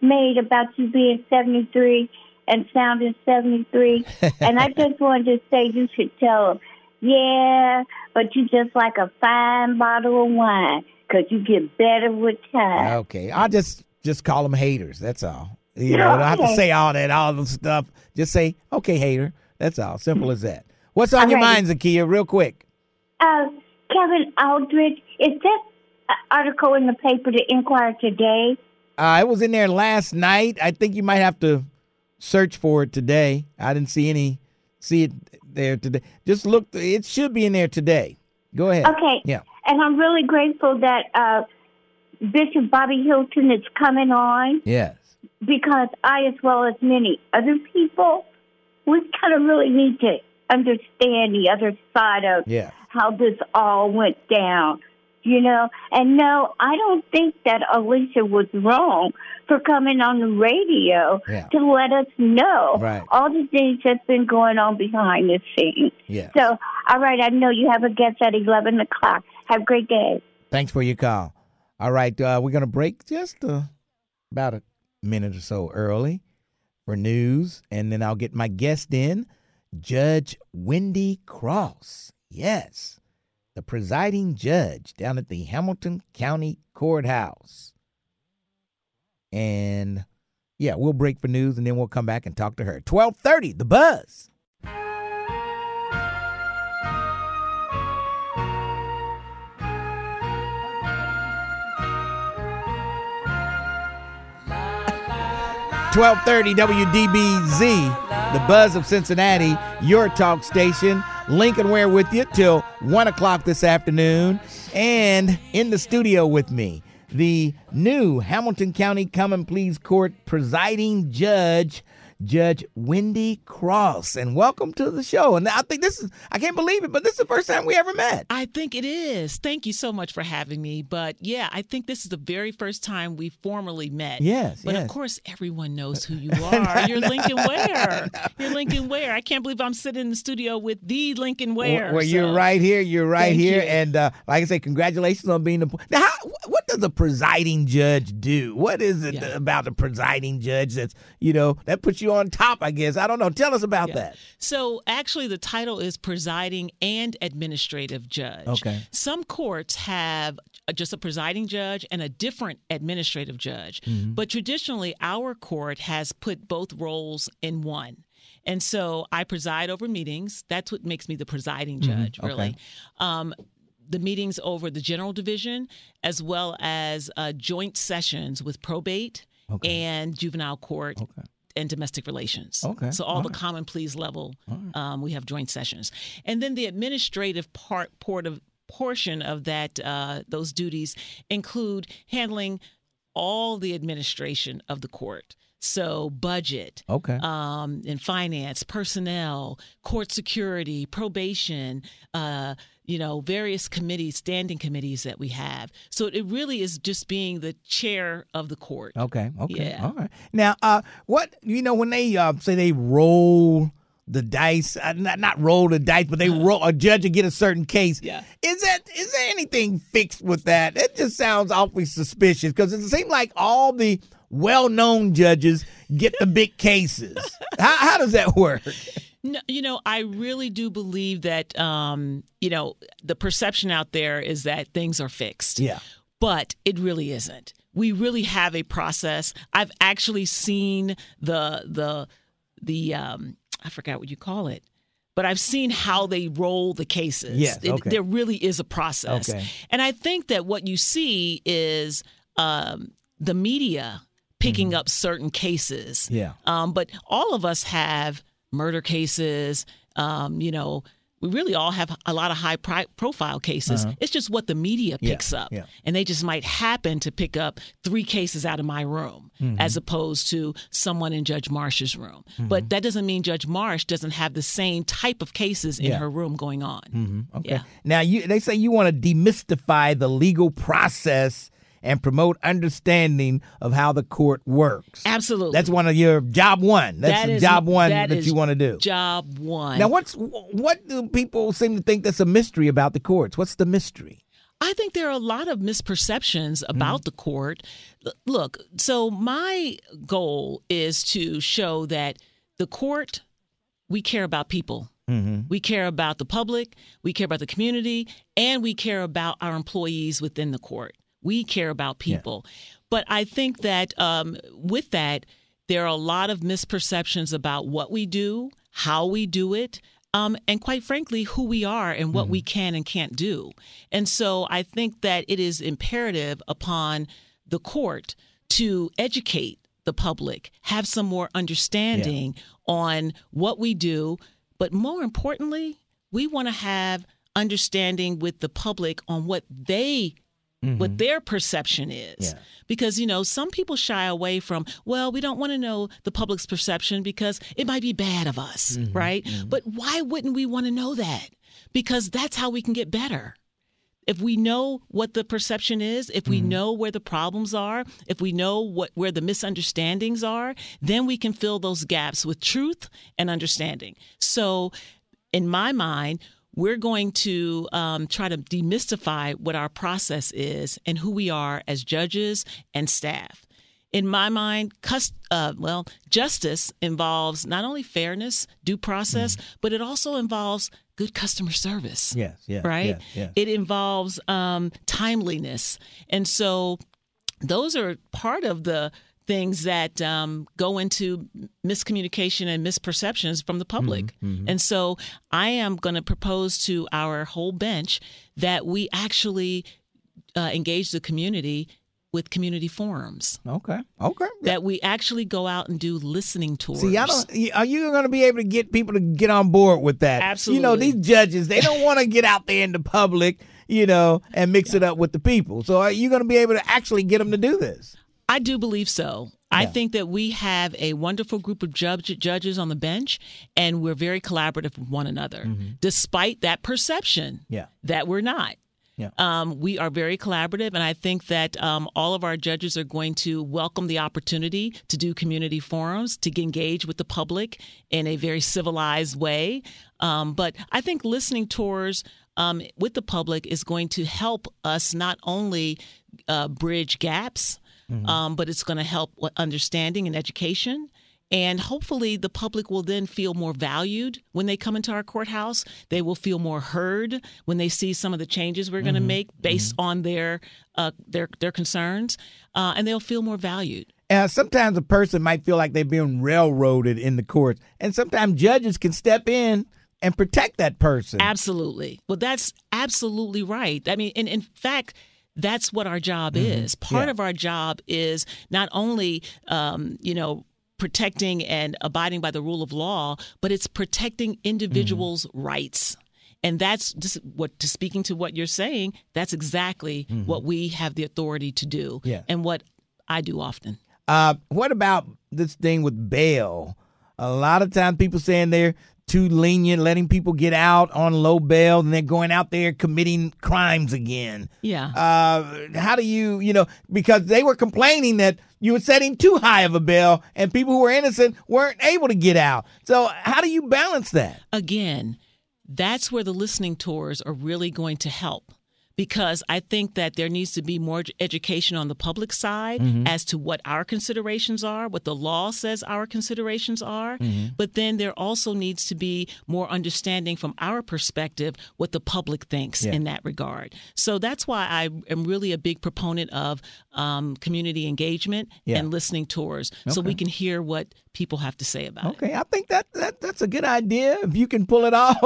made about you being 73 and sounding 73. and I just wanted to say you should tell him, yeah, but you just like a fine bottle of wine because you get better with time. Okay. I'll just just call them haters. That's all. You know, I don't have to say all that, all the stuff. Just say, okay, hater. That's all. Simple as that. What's on your mind, Alrighty. Zakia, real quick? Uh, Kevin Aldridge, is that article in the paper, the Enquirer today? Uh, it was in there last night. I think you might have to search for it today. I didn't see any see it there today. Just look. It should be in there today. Go ahead. Okay. Yeah. And I'm really grateful that uh, Bishop Bobby Hilton is coming on Yes. because I, as well as many other people, we kind of really need to understand the other side of Yeah. how this all went down. You know, and no, I don't think that Alicia was wrong for coming on the radio Yeah. to let us know Right. all the things that's been going on behind the scenes. Yes. So, all right, I know you have a guest at 11 o'clock. Have a great day. Thanks for your call. All right, uh, we're gonna break just uh, about a minute or so early for news, and then I'll get my guest in, Judge Wende Cross. Yes, the presiding judge down at the Hamilton County Courthouse. And yeah, we'll break for news, and then we'll come back and talk to her. Twelve thirty, the buzz. Twelve thirty WDBZ, the buzz of Cincinnati, your talk station. Lincoln Ware with you till one o'clock this afternoon, and in the studio with me, the new Hamilton County Common Pleas Court presiding judge, Judge Wende Cross. And welcome to the show. And I think this is, I can't believe it, but this is the first time we ever met. I think it is. Thank you so much for having me. But yeah, I think this is the very first time we formally met. Yes, But yes. of course, everyone knows who you are. You're Lincoln Ware. You're Lincoln Ware. I can't believe I'm sitting in the studio with the Lincoln Ware. Well, you're right here. You're right Thank here. you. And uh, like I say, congratulations on being the. Now, how, does a presiding judge do? What is it about the presiding judge that's you know that puts you on top? I guess I don't know. Tell us about that. So actually, the title is presiding and administrative judge. Okay. Some courts have just a presiding judge and a different administrative judge, Mm-hmm. but traditionally, our court has put both roles in one. And so I preside over meetings. That's what makes me the presiding Mhm. judge, really. Okay. Um, the meetings over the general division, as well as uh, joint sessions with probate and juvenile court. And domestic relations. Okay. So all All the right. common pleas level, um, we have joint sessions, and then the administrative part, part of portion of that uh, those duties include handling all the administration of the court. So budget, Okay. um, in finance, personnel, court security, probation, uh, you know, various committees, standing committees that we have. So it really is just being the chair of the court. Okay. Okay. Yeah. All right. Now, uh, what you know when they uh, say they roll the dice, uh, not not roll the dice, but they roll a judge to get a certain case. Yeah. Is that is there anything fixed with that? It just sounds awfully suspicious because it seems like all the well-known judges get the big cases. how, how does that work? No, you know, I really do believe that, um, you know, the perception out there is that things are fixed. Yeah. But it really isn't. We really have a process. I've actually seen the the the um, I forgot what you call it, but I've seen how they roll the cases. Yes, It- okay. there really is a process. Okay. And I think that what you see is um, the media picking up certain cases. Mm-hmm. Yeah. Um, but all of us have murder cases. Um, you know, we really all have a lot of high pri- profile cases. Uh-huh. It's just what the media Yeah, picks up. yeah. And they just might happen to pick up three cases out of my room Mhm. as opposed to someone in Judge Marsh's room. Mm-hmm. But that doesn't mean Judge Marsh doesn't have the same type of cases in Yeah. her room going on. Mm-hmm. Okay. Yeah. Now you they say you want to demystify the legal process and promote understanding of how the court works. Absolutely. That's one of your job one. That's That the is- job one that that, you want to do. Job one. Now what's what do people seem to think that's a mystery about the courts? What's the mystery? I think there are a lot of misperceptions about the court. Look, so my goal is to show that the court, we care about people. Mm-hmm. We care about the public, we care about the community, and we care about our employees within the court. We care about people. But I think that um, with that, there are a lot of misperceptions about what we do, how we do it, um, and quite frankly, who we are and what we can and can't do. And so I think that it is imperative upon the court to educate the public, have some more understanding on what we do, but more importantly, we want to have understanding with the public on what they what mm-hmm. their perception is. Yeah. Because, you know, some people shy away from, well, we don't want to know the public's perception because it might be bad of us, mm-hmm. right? Mm-hmm. But why wouldn't we want to know that? Because that's how we can get better. If we know what the perception is, if we know where the problems are, if we know what where the misunderstandings are, then we can fill those gaps with truth and understanding. So, in my mind, we're going to um, try to demystify what our process is and who we are as judges and staff. In my mind, cus- uh, well, justice involves not only fairness, due process, but it also involves good customer service Yes, yes, right? yes, yes. It involves um, timeliness. And so those are part of the things that um, go into miscommunication and misperceptions from the public. Mm-hmm, And so I am going to propose to our whole bench that we actually uh, engage the community with community forums. Okay. Okay. That we actually go out and do listening tours. See, I don't. Are you going to be able to get people to get on board with that? Absolutely. You know, these judges, they don't want to get out there in the public, you know, and mix it up with the people. So, are you going to be able to actually get them to do this? I do believe so. I think that we have a wonderful group of judge, judges on the bench, and we're very collaborative with one another, despite that perception Yeah. that we're not. Yeah. Um, we are very collaborative, and I think that um, all of our judges are going to welcome the opportunity to do community forums, to engage with the public in a very civilized way. Um, but I think listening tours um, with the public is going to help us not only uh, bridge gaps, um, but it's going to help understanding and education. And hopefully, the public will then feel more valued when they come into our courthouse. They will feel more heard when they see some of the changes we're going to make based on their uh, their their concerns, uh, and they'll feel more valued. Uh, sometimes a person might feel like they're being railroaded in the courts, and sometimes judges can step in and protect that person. Absolutely. Well, that's absolutely right. I mean, and in fact, that's what our job is. Part Yeah. of our job is not only, um, you know, protecting and abiding by the rule of law, but it's protecting individuals' rights. And that's just what, to speaking to what you're saying, that's exactly what we have the authority to do Yeah. and what I do often. Uh, what about this thing with bail? A lot of times people saying they're too lenient, letting people get out on low bail, and they're going out there committing crimes again. Yeah. Uh, how do you, you know, because they were complaining that you were setting too high of a bail, and people who were innocent weren't able to get out. So how do you balance that? again, that's where the listening tours are really going to help because I think that there needs to be more education on the public side Mhm. as to what our considerations are, what the law says our considerations are. Mhm. But then there also needs to be more understanding from our perspective what the public thinks Yeah. in that regard. So that's why I am really a big proponent of um, community engagement Yeah. and listening tours so we can hear what people have to say about it. Okay, I think that, that that's a good idea if you can pull it off.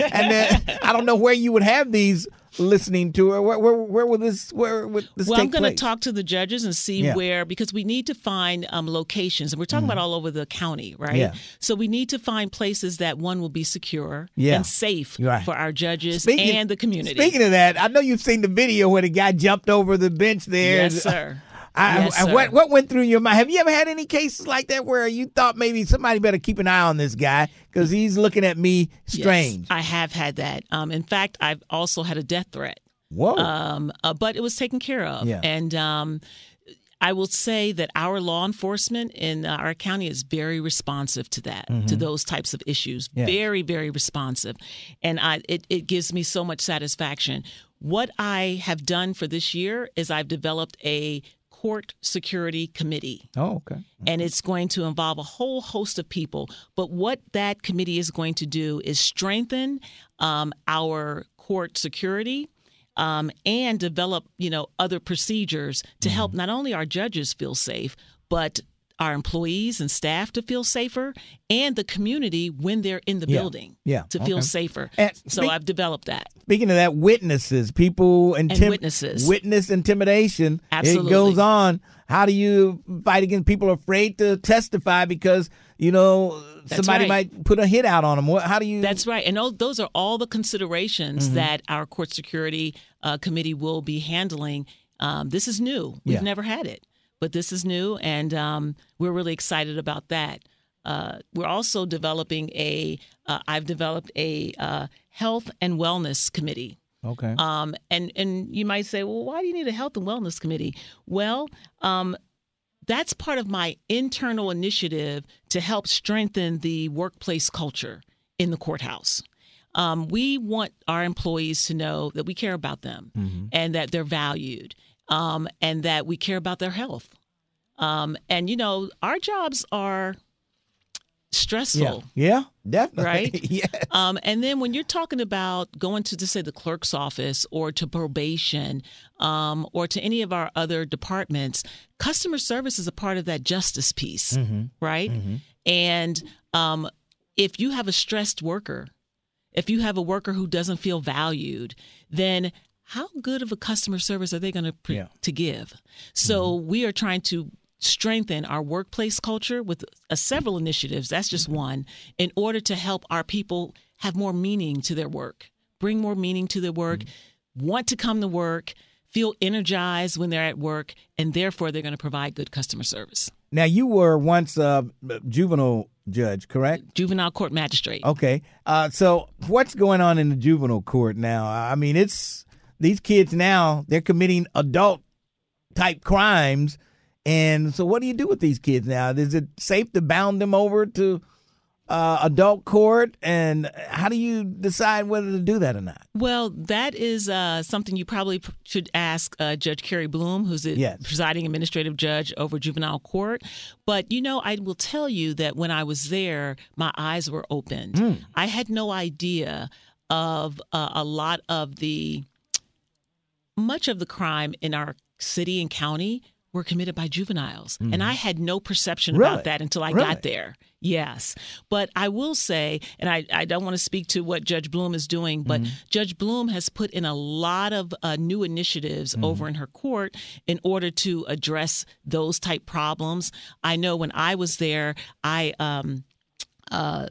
and then I don't know where you would have these listening to it. Where where, where will this where would this well, I'm going to talk to the judges and see Yeah. where because we need to find um, locations, and we're talking Mhm. about all over the county, right? Yeah. So we need to find places that one will be secure Yeah. and safe Right. for our judges Speaking- and the community. Speaking of that, I know you've seen the video where the guy jumped over the bench there. Yes, sir. I, Yes, I- what what went through your mind? Have you ever had any cases like that where you thought maybe somebody better keep an eye on this guy because he's looking at me strange? Yes, I have had that. Um, in fact, I've also had a death threat. Whoa. Um, uh, but it was taken care of. Yeah. And um, I will say that our law enforcement in uh, our county is very responsive to that, to Mhm. those types of issues. Yeah. Very, very responsive. And I, it, it gives me so much satisfaction. What I have done for this year is I've developed a court security committee Oh, okay. and it's going to involve a whole host of people. But what that committee is going to do is strengthen um, our court security. Um, and develop, you know, other procedures to help Mm-hmm. not only our judges feel safe, but our employees and staff to feel safer, and the community when they're in the Yeah. building Yeah. to feel safer. And so speak- I've developed that. Speaking of that, witnesses, people intim- witnesses. witness intimidation. Absolutely. It goes on. How do you fight against people afraid to testify because you know That's somebody right. might put a hit out on them? What? How do you? That's right. And those, are all the considerations Mhm. that our court security uh, committee will be handling. Um, this is new. We've Yeah. never had it, but this is new, and um, we're really excited about that. Uh, we're also developing a. Uh, I've developed a uh, health and wellness committee. Okay. Um, and and you might say, well, why do you need a health and wellness committee? Well, um, that's part of my internal initiative to help strengthen the workplace culture in the courthouse. Um, we want our employees to know that we care about them Mm-hmm. and that they're valued um, and that we care about their health. Um, and you know, our jobs are stressful Yeah. Yeah. Definitely. right? yeah. Um, and then when you're talking about going to, to say, the clerk's office or to probation um, or to any of our other departments, customer service is a part of that justice piece, Mhm. right? And um, if you have a stressed worker, if you have a worker who doesn't feel valued, then how good of a customer service are they going to pre- Yeah. to give? So we are trying to strengthen our workplace culture with uh, several initiatives. That's just one in order to help our people have more meaning to their work, bring more meaning to their work, want to come to work, feel energized when they're at work, and therefore they're going to provide good customer service. Now you were once a juvenile judge, correct? Juvenile court magistrate. Okay. Uh, so what's going on in the juvenile court now? I mean, it's these kids now they're committing adult type crimes, and so what do you do with these kids now? Is it safe to bound them over to uh, adult court, and how do you decide whether to do that or not? Well, that is uh, something you probably should ask uh, Judge Kari Bloom, who's the Yes. presiding administrative judge over juvenile court. But, you know, I will tell you that when I was there, my eyes were opened. Hmm. I had no idea of uh, a lot of the, much of the crime in our city and county were committed by juveniles. Mhm. And I had no perception Really? about that until I Really? got there. Yes. But I will say, and I, I don't want to speak to what Judge Bloom is doing, but Mm-hmm. Judge Bloom has put in a lot of uh, new initiatives Mm-hmm. over in her court in order to address those type problems. I know when I was there, I um, uh,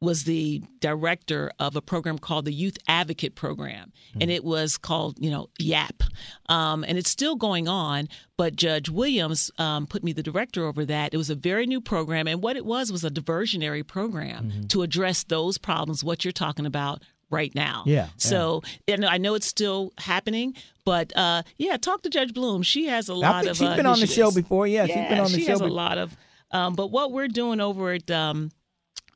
was the director of a program called the Youth Advocate Program, and it was called, you know, YAP, um, and it's still going on. But Judge Williams um, put me the director over that. It was a very new program, and what it was was a diversionary program to address those problems. What you're talking about right now. Yeah, So, and I know it's still happening, but uh, yeah, talk to Judge Bloom. She has a I lot think of. she's uh, been on the show before. Yeah, she's been on the she show has a lot of. Um, but what we're doing over at um,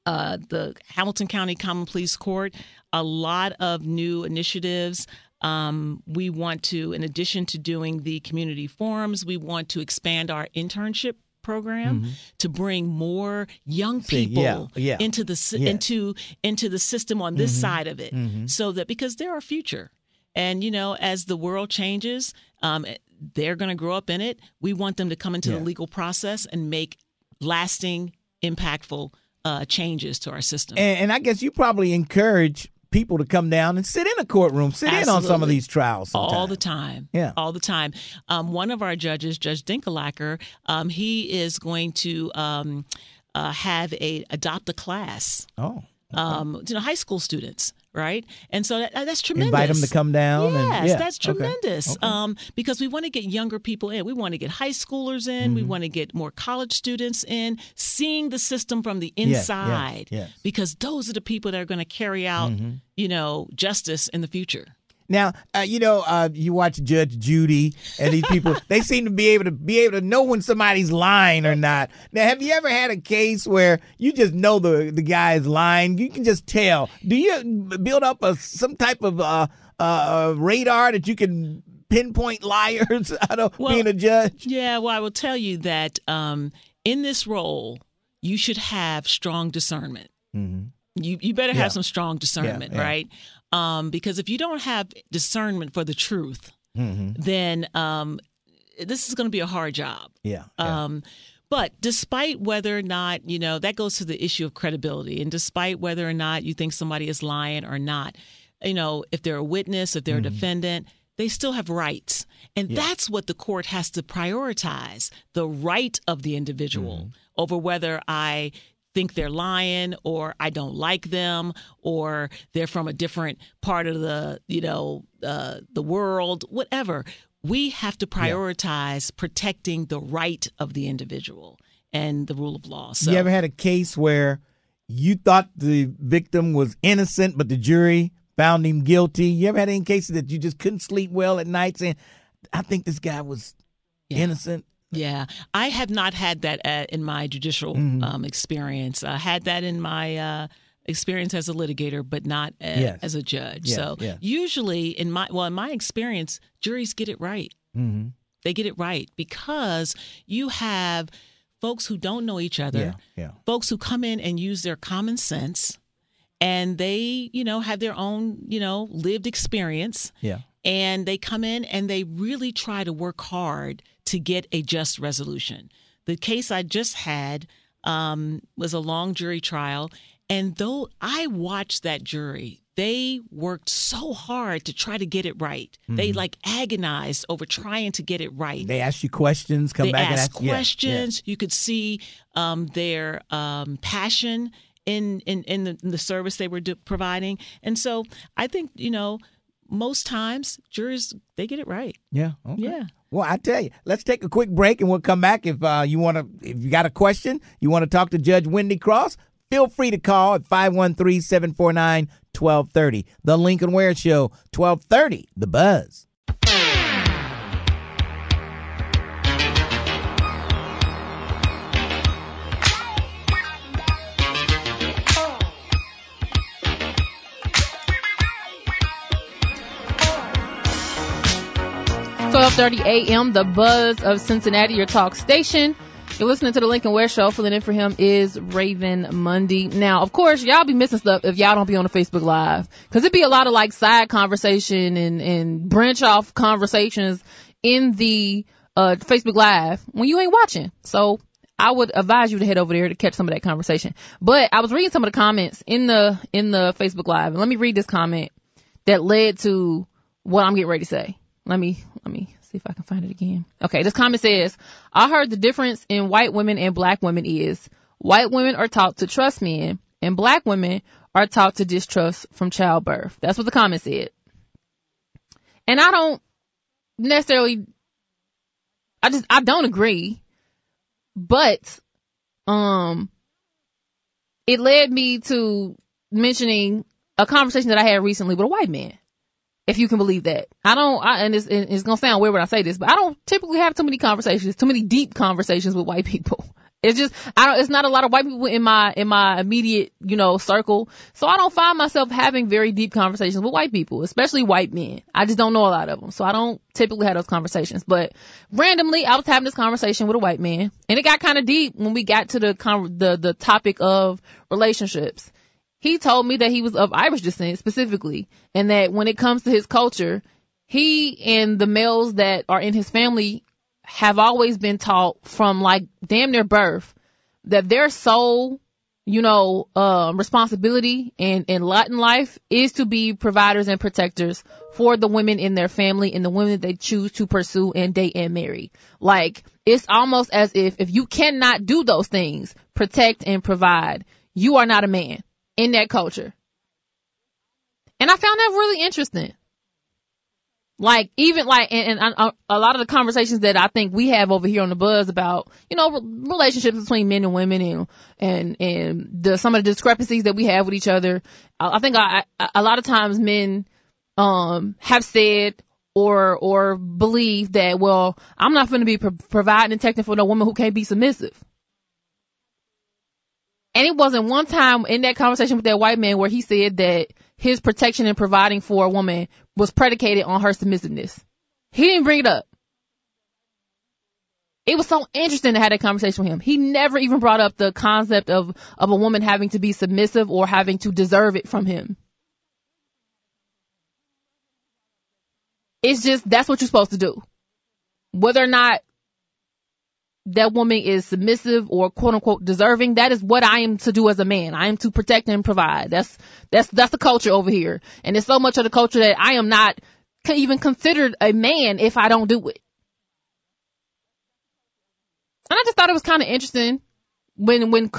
uh, the Hamilton County Common Pleas Court, a lot of new initiatives. Um, we want to, in addition to doing the community forums, we want to expand our internship program to bring more young Mm-hmm. People yeah, yeah. into the Yes. into into the system on this Mhm. side of it, Mhm. so that because they're our future, and you know, as the world changes, um, they're going to grow up in it. We want them to come into Yeah. the legal process and make lasting, impactful uh, changes to our system. And, and I guess you probably encourage people to come down and sit in a courtroom, sit in on some of these trials. all the time. Yeah. all the time. Um, one of our judges, Judge Dinkelacker, um, he is going to um, uh, have a adopt a class. Oh. Um, you know, high school students, right? And so that, that's tremendous. Invite them to come down. Yes, and, yeah. that's tremendous. Okay. Um, because we want to get younger people in. We want to get high schoolers in. We Mhm. want to get more college students in, seeing the system from the Yes, yes, inside. yes. Because those are the people that are going to carry out, Mhm. you know, justice in the future. Now, uh, you know, uh, you watch Judge Judy and these people, they seem to be able to be able to know when somebody's lying or not. Now, have you ever had a case where you just know the the guy is lying? You can just tell. Do you build up a some type of uh, uh, radar that you can pinpoint liars out of being a judge? Yeah, well, I will tell you that um, in this role, you should have strong discernment. Mm-hmm. You you better Yeah. have some strong discernment, yeah. right? Um, because if you don't have discernment for the truth, Mm-hmm. then um, this is going to be a hard job. Yeah. Um, but despite whether or not, you know, that goes to the issue of credibility. And despite whether or not you think somebody is lying or not, you know, if they're a witness, if they're a defendant, they still have rights. And that's what the court has to prioritize the right of the individual over whether I think they're lying or I don't like them or they're from a different part of the, you know, uh, the world, whatever. We have to prioritize protecting the right of the individual and the rule of law. So you ever had a case where you thought the victim was innocent, but the jury found him guilty? You ever had any cases that you just couldn't sleep well at night saying, I think this guy was innocent? Yeah, I have not had that uh, in my judicial Mhm. um, experience. I had that in my uh, experience as a litigator, but not uh, Yes. as a judge. Yes, so yes. usually, in my well, in my experience, juries get it right. Mm-hmm. They get it right because you have folks who don't know each other, Yeah, yeah. folks who come in and use their common sense, and they, you know, have their own, you know, lived experience Yeah. and they come in and they really try to work hard to get a just resolution. The case I just had um, was a long jury trial, and though I watched that jury, they worked so hard to try to get it right. They Mhm. like agonized over trying to get it right. They asked you questions, come they back asked and ask yeah, questions. You could see um, their um, passion in in in the, in the service they were do- providing, and so I think you know most times juries they get it right. Yeah. Yeah. Okay. Yeah. Well, I tell you, let's take a quick break and we'll come back. If uh, you want to, if you got a question, you want to talk to Judge Wende Cross, feel free to call at 513 749 1230. The Lincoln Ware Show, 1230, The Buzz. Twelve thirty a.m. The Buzz of Cincinnati, your talk station. You're listening to the Lincoln Ware Show. Filling in for him is Raven Monday. Now, of course, y'all be missing stuff if y'all don't be on the Facebook Live, because it'd be a lot of like side conversation and and branch off conversations in the uh, Facebook Live when you ain't watching. So I would advise you to head over there to catch some of that conversation. But I was reading some of the comments in the in the Facebook Live, and let me read this comment that led to what I'm getting ready to say. Let me let me see if I can find it again. Okay, this comment says, I heard the difference in white women and black women is white women are taught to trust men and black women are taught to distrust from childbirth. That's what the comment said. And I don't necessarily I just I don't agree. But um it led me to mentioning a conversation that I had recently with a white man. If you can believe that. I don't, I, and it's, it's gonna sound weird when I say this, but I don't typically have too many conversations, too many deep conversations with white people. It's just, I don't, it's not a lot of white people in my, in my immediate, you know, circle. So I don't find myself having very deep conversations with white people, especially white men. I just don't know a lot of them. So I don't typically have those conversations. But randomly, I was having this conversation with a white man and it got kind of deep when we got to the, con- the, the topic of relationships. He told me that he was of Irish descent specifically and that when it comes to his culture, he and the males that are in his family have always been taught from like damn near birth that their sole, you know, uh, responsibility in, in Latin life is to be providers and protectors for the women in their family and the women they choose to pursue and date and marry. Like, it's almost as if, if you cannot do those things, protect and provide, you are not a man in that culture. And I found that really interesting. Like even like and, and a, a lot of the conversations that I think we have over here on the buzz about you know relationships between men and women and and and the some of the discrepancies that we have with each other. I, I think I, I, a lot of times men um have said or or believe that well I'm not going to be pro- providing and protecting for no woman who can't be submissive. And it wasn't one time in that conversation with that white man where he said that his protection and providing for a woman was predicated on her submissiveness. He didn't bring it up. It was so interesting to have that conversation with him. He never even brought up the concept of, of a woman having to be submissive or having to deserve it from him. It's just, that's what you're supposed to do. Whether or not that woman is submissive or quote unquote deserving, that is what I am to do as a man. I am to protect and provide. That's, that's, that's the culture over here. And it's so much of the culture that I am not even considered a man if I don't do it. And I just thought it was kind of interesting when, when,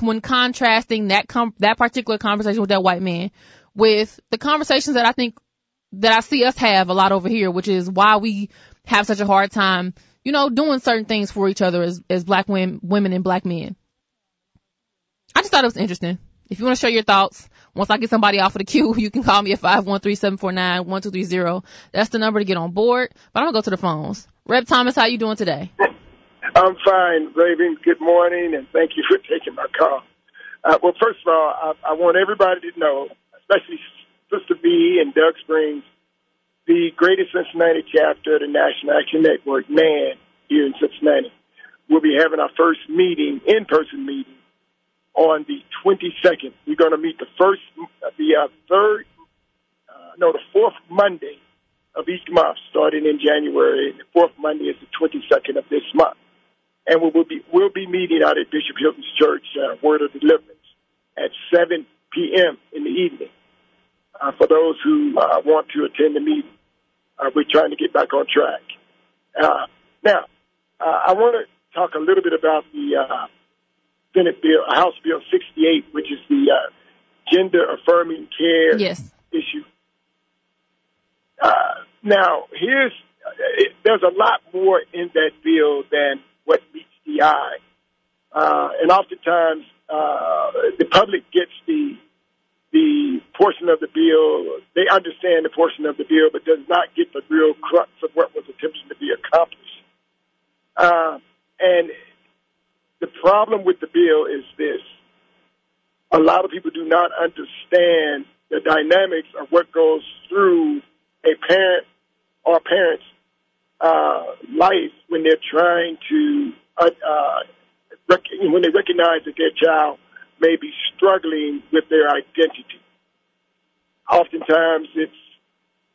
when contrasting that, com- that particular conversation with that white man with the conversations that I think that I see us have a lot over here, which is why we have such a hard time you know, doing certain things for each other as, as black women, women and black men. I just thought it was interesting. If you want to share your thoughts, once I get somebody off of the queue, you can call me at 513-749-1230. That's the number to get on board. But I'm to go to the phones. Rep Thomas, how you doing today? I'm fine, Raven. Good morning, and thank you for taking my call. Uh, well, first of all, I, I want everybody to know, especially Sister B and Doug Springs, the Greater Cincinnati chapter of the National Action Network, NAN, here in Cincinnati. We'll be having our first meeting, in-person meeting, on the 22nd. We're going to meet the first, the uh, third, uh, no, the fourth Monday of each month, starting in January. The fourth Monday is the 22nd of this month. And we will be, we'll be meeting out at Bishop Hilton's Church, uh, Word of Deliverance, at 7 p.m. in the evening uh, for those who uh, want to attend the meeting. Uh, we're trying to get back on track. Uh, now, uh, I want to talk a little bit about the uh, Senate bill, House Bill 68, which is the uh, gender affirming care yes. issue. Uh, now, here's it, there's a lot more in that bill than what meets the eye, uh, and oftentimes uh, the public gets the the portion of the bill, they understand the portion of the bill, but does not get the real crux of what was attempted to be accomplished. Uh, and the problem with the bill is this. A lot of people do not understand the dynamics of what goes through a parent or parent's uh, life when they're trying to, uh, uh, rec- when they recognize that their child may be struggling with their identity. Oftentimes, it's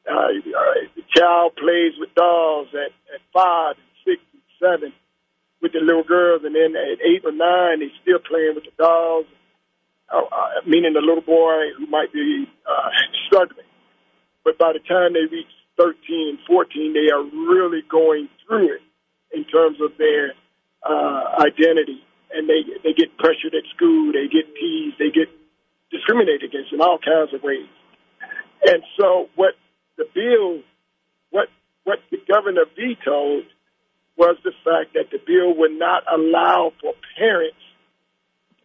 uh, uh, the child plays with dolls at, at five and six seven with the little girls, and then at eight or nine, they still playing with the dolls. Uh, uh, meaning the little boy who might be uh, struggling. But by the time they reach 13 and 14, they are really going through it in terms of their uh, identity, and they they get pressured at school, they get teased, they get discriminated against in all kinds of ways. And so, what the bill, what what the governor vetoed was the fact that the bill would not allow for parents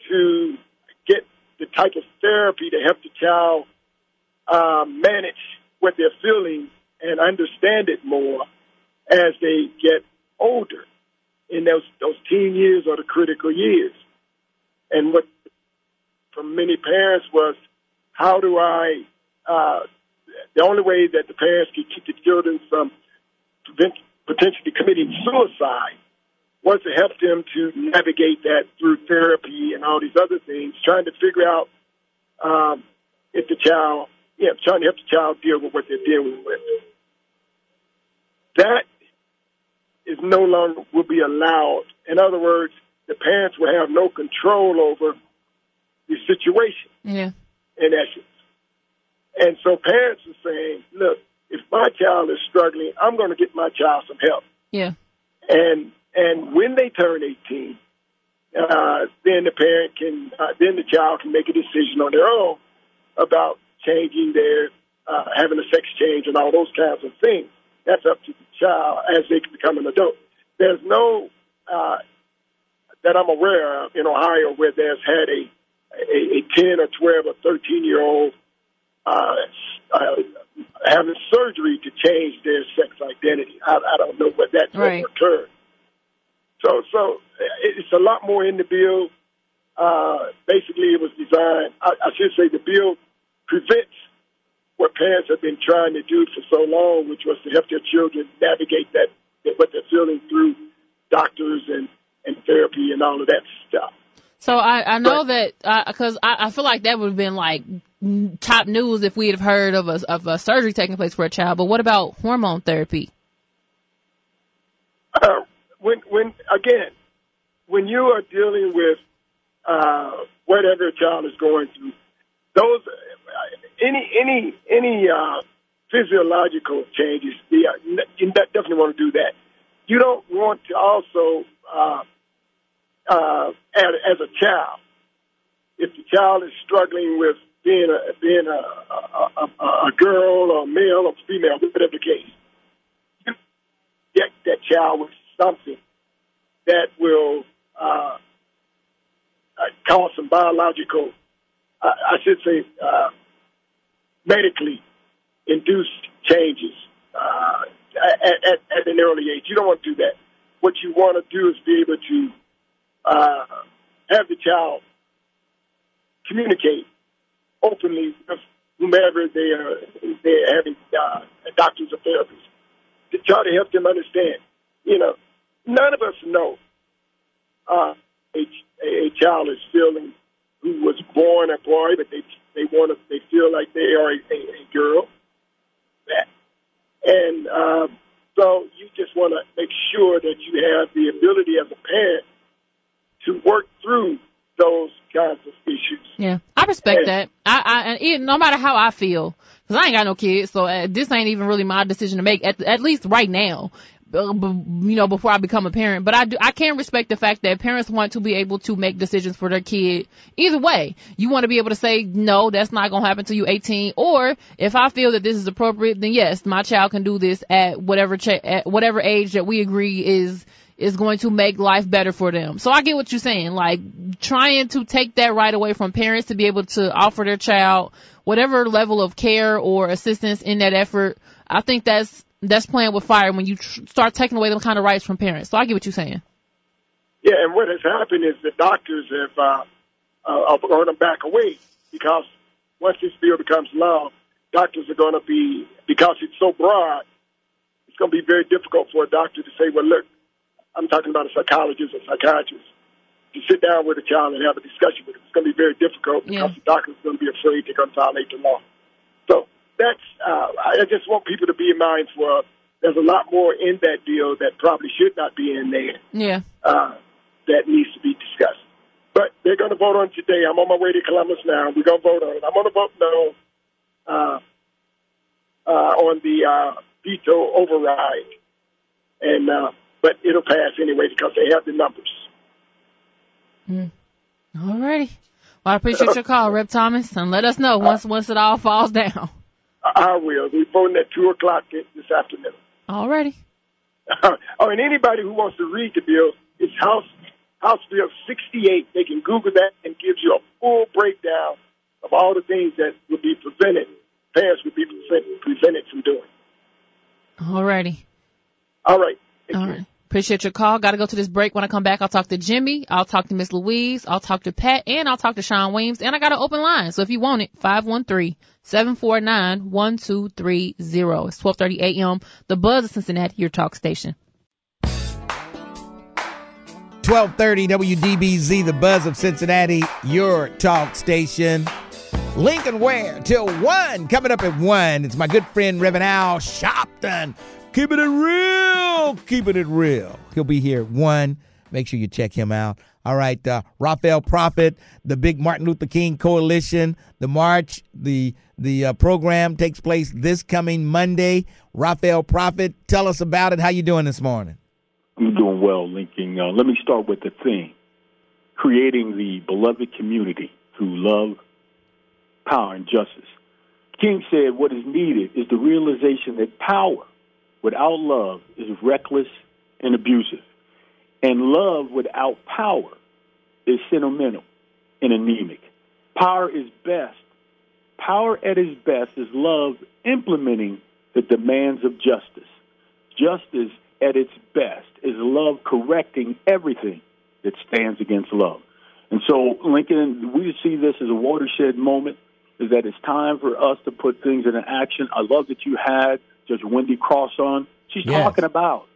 to get the type of therapy to help the child um, manage what they're feeling and understand it more as they get older in those those teen years or the critical years. And what from many parents was, how do I? Uh, the only way that the parents could keep the children from prevent, potentially committing suicide was to help them to navigate that through therapy and all these other things, trying to figure out um, if the child, yeah, trying to help the child deal with what they're dealing with. That is no longer will be allowed. In other words, the parents will have no control over the situation. Yeah. In essence, and so parents are saying, "Look, if my child is struggling, I'm going to get my child some help." Yeah. And and when they turn 18, uh, then the parent can, uh, then the child can make a decision on their own about changing their, uh, having a sex change and all those kinds of things. That's up to child as they become an adult. There's no uh, that I'm aware of in Ohio where there's had a a, a 10 or 12 or 13 year old uh, uh, having surgery to change their sex identity. I, I don't know what that's Right. occurred. So, so it's a lot more in the bill. Uh, basically, it was designed. I, I should say the bill prevents what parents have been trying to do for so long, which was to help their children navigate that, what they're feeling through doctors and and therapy and all of that stuff. So I, I know that because I, I feel like that would have been like top news if we had heard of a of a surgery taking place for a child. But what about hormone therapy? Uh, when when again, when you are dealing with uh, whatever a child is going through, those any any any uh, physiological changes, yeah, you definitely want to do that. You don't want to also uh, uh, as, a child, if the child is struggling with being a being a a, a, a girl or male or female, whatever the case, get that child with something that will uh, uh, cause some biological, uh, I should say, uh, medically induced changes uh, at, at, at an early age. You don't want to do that. What you want to do is be able to uh, have the child communicate openly with whomever they are they're having uh, doctors or therapists to try to help them understand. You know, none of us know uh, a, a child is feeling who was born a boy, but they they want to they feel like they are a, a, a girl. That and uh, so you just want to make sure that you have the ability as a parent to work through those kinds of issues. Yeah, I respect Yeah. that. I, I and no matter how I feel, because I ain't got no kids, so uh, this ain't even really my decision to make. At at least right now, Uh, you know, before I become a parent. But I do, I can respect the fact that parents want to be able to make decisions for their kid. Either way, you want to be able to say no, that's not gonna happen till you 18. Or if I feel that this is appropriate, then yes, my child can do this at whatever at whatever age that we agree is is going to make life better for them. So I get what you're saying. Like trying to take that right away from parents to be able to offer their child whatever level of care or assistance in that effort. I think that's that's playing with fire when you tr- start taking away them kind of rights from parents. So I get what you're saying. Yeah, and what has happened is the doctors have uh, uh, are going to back away because once this bill becomes law, doctors are going to be because it's so broad. It's going to be very difficult for a doctor to say, "Well, look, I'm talking about a psychologist or psychiatrist." To sit down with a child and have a discussion with them, it's going to be very difficult because the doctor's going to be afraid they're going to violate the law. That's uh, I just want people to be mindful of there's a lot more in that deal that probably should not be in there Yeah. uh, that needs to be discussed. But they're going to vote on today. I'm on my way to Columbus now. We're going to vote on it. I'm going to vote no uh, uh, on the uh, veto override, and uh, but it'll pass anyway because they have the numbers. All righty. Well, I appreciate your call, Rep Thomas, and let us know once once it all falls down. I will. We're voting at two o'clock this afternoon. All righty. oh, and anybody who wants to read the bill, it's House House Bill 68. They can Google that and gives you a full breakdown of all the things that would be prevented, parents would be prevent, prevented from doing. All righty. All right. All right. Appreciate your call. Got to go to this break. When I come back, I'll talk to Jimmy. I'll talk to Miss Louise. I'll talk to Pat, and I'll talk to Sean Weems. And I got an open line. So if you want it, 513-749-1230. It's 1230 a.m. The Buzz of Cincinnati, your talk station. 1230 WDBZ, the buzz of Cincinnati, your talk station. Lincoln Ware till 1. Coming up at 1. It's my good friend Reverend Al Sharpton. Keeping it real. Keeping it real. He'll be here at 1. Make sure you check him out. All right, uh, Raphael Prophet, the big Martin Luther King Coalition, the march, the the uh, program takes place this coming Monday. Raphael Prophet, tell us about it. How you doing this morning? I'm doing well, Lincoln. Uh, let me start with the theme creating the beloved community through love, power, and justice. King said what is needed is the realization that power without love is reckless and abusive, and love without power is sentimental and anemic. Power is best. Power at its best is love implementing the demands of justice. Justice at its best is love correcting everything that stands against love. And so, Lincoln, we see this as a watershed moment, is that it's time for us to put things into action. I love that you had Judge Wende Cross on. She's Yes. talking about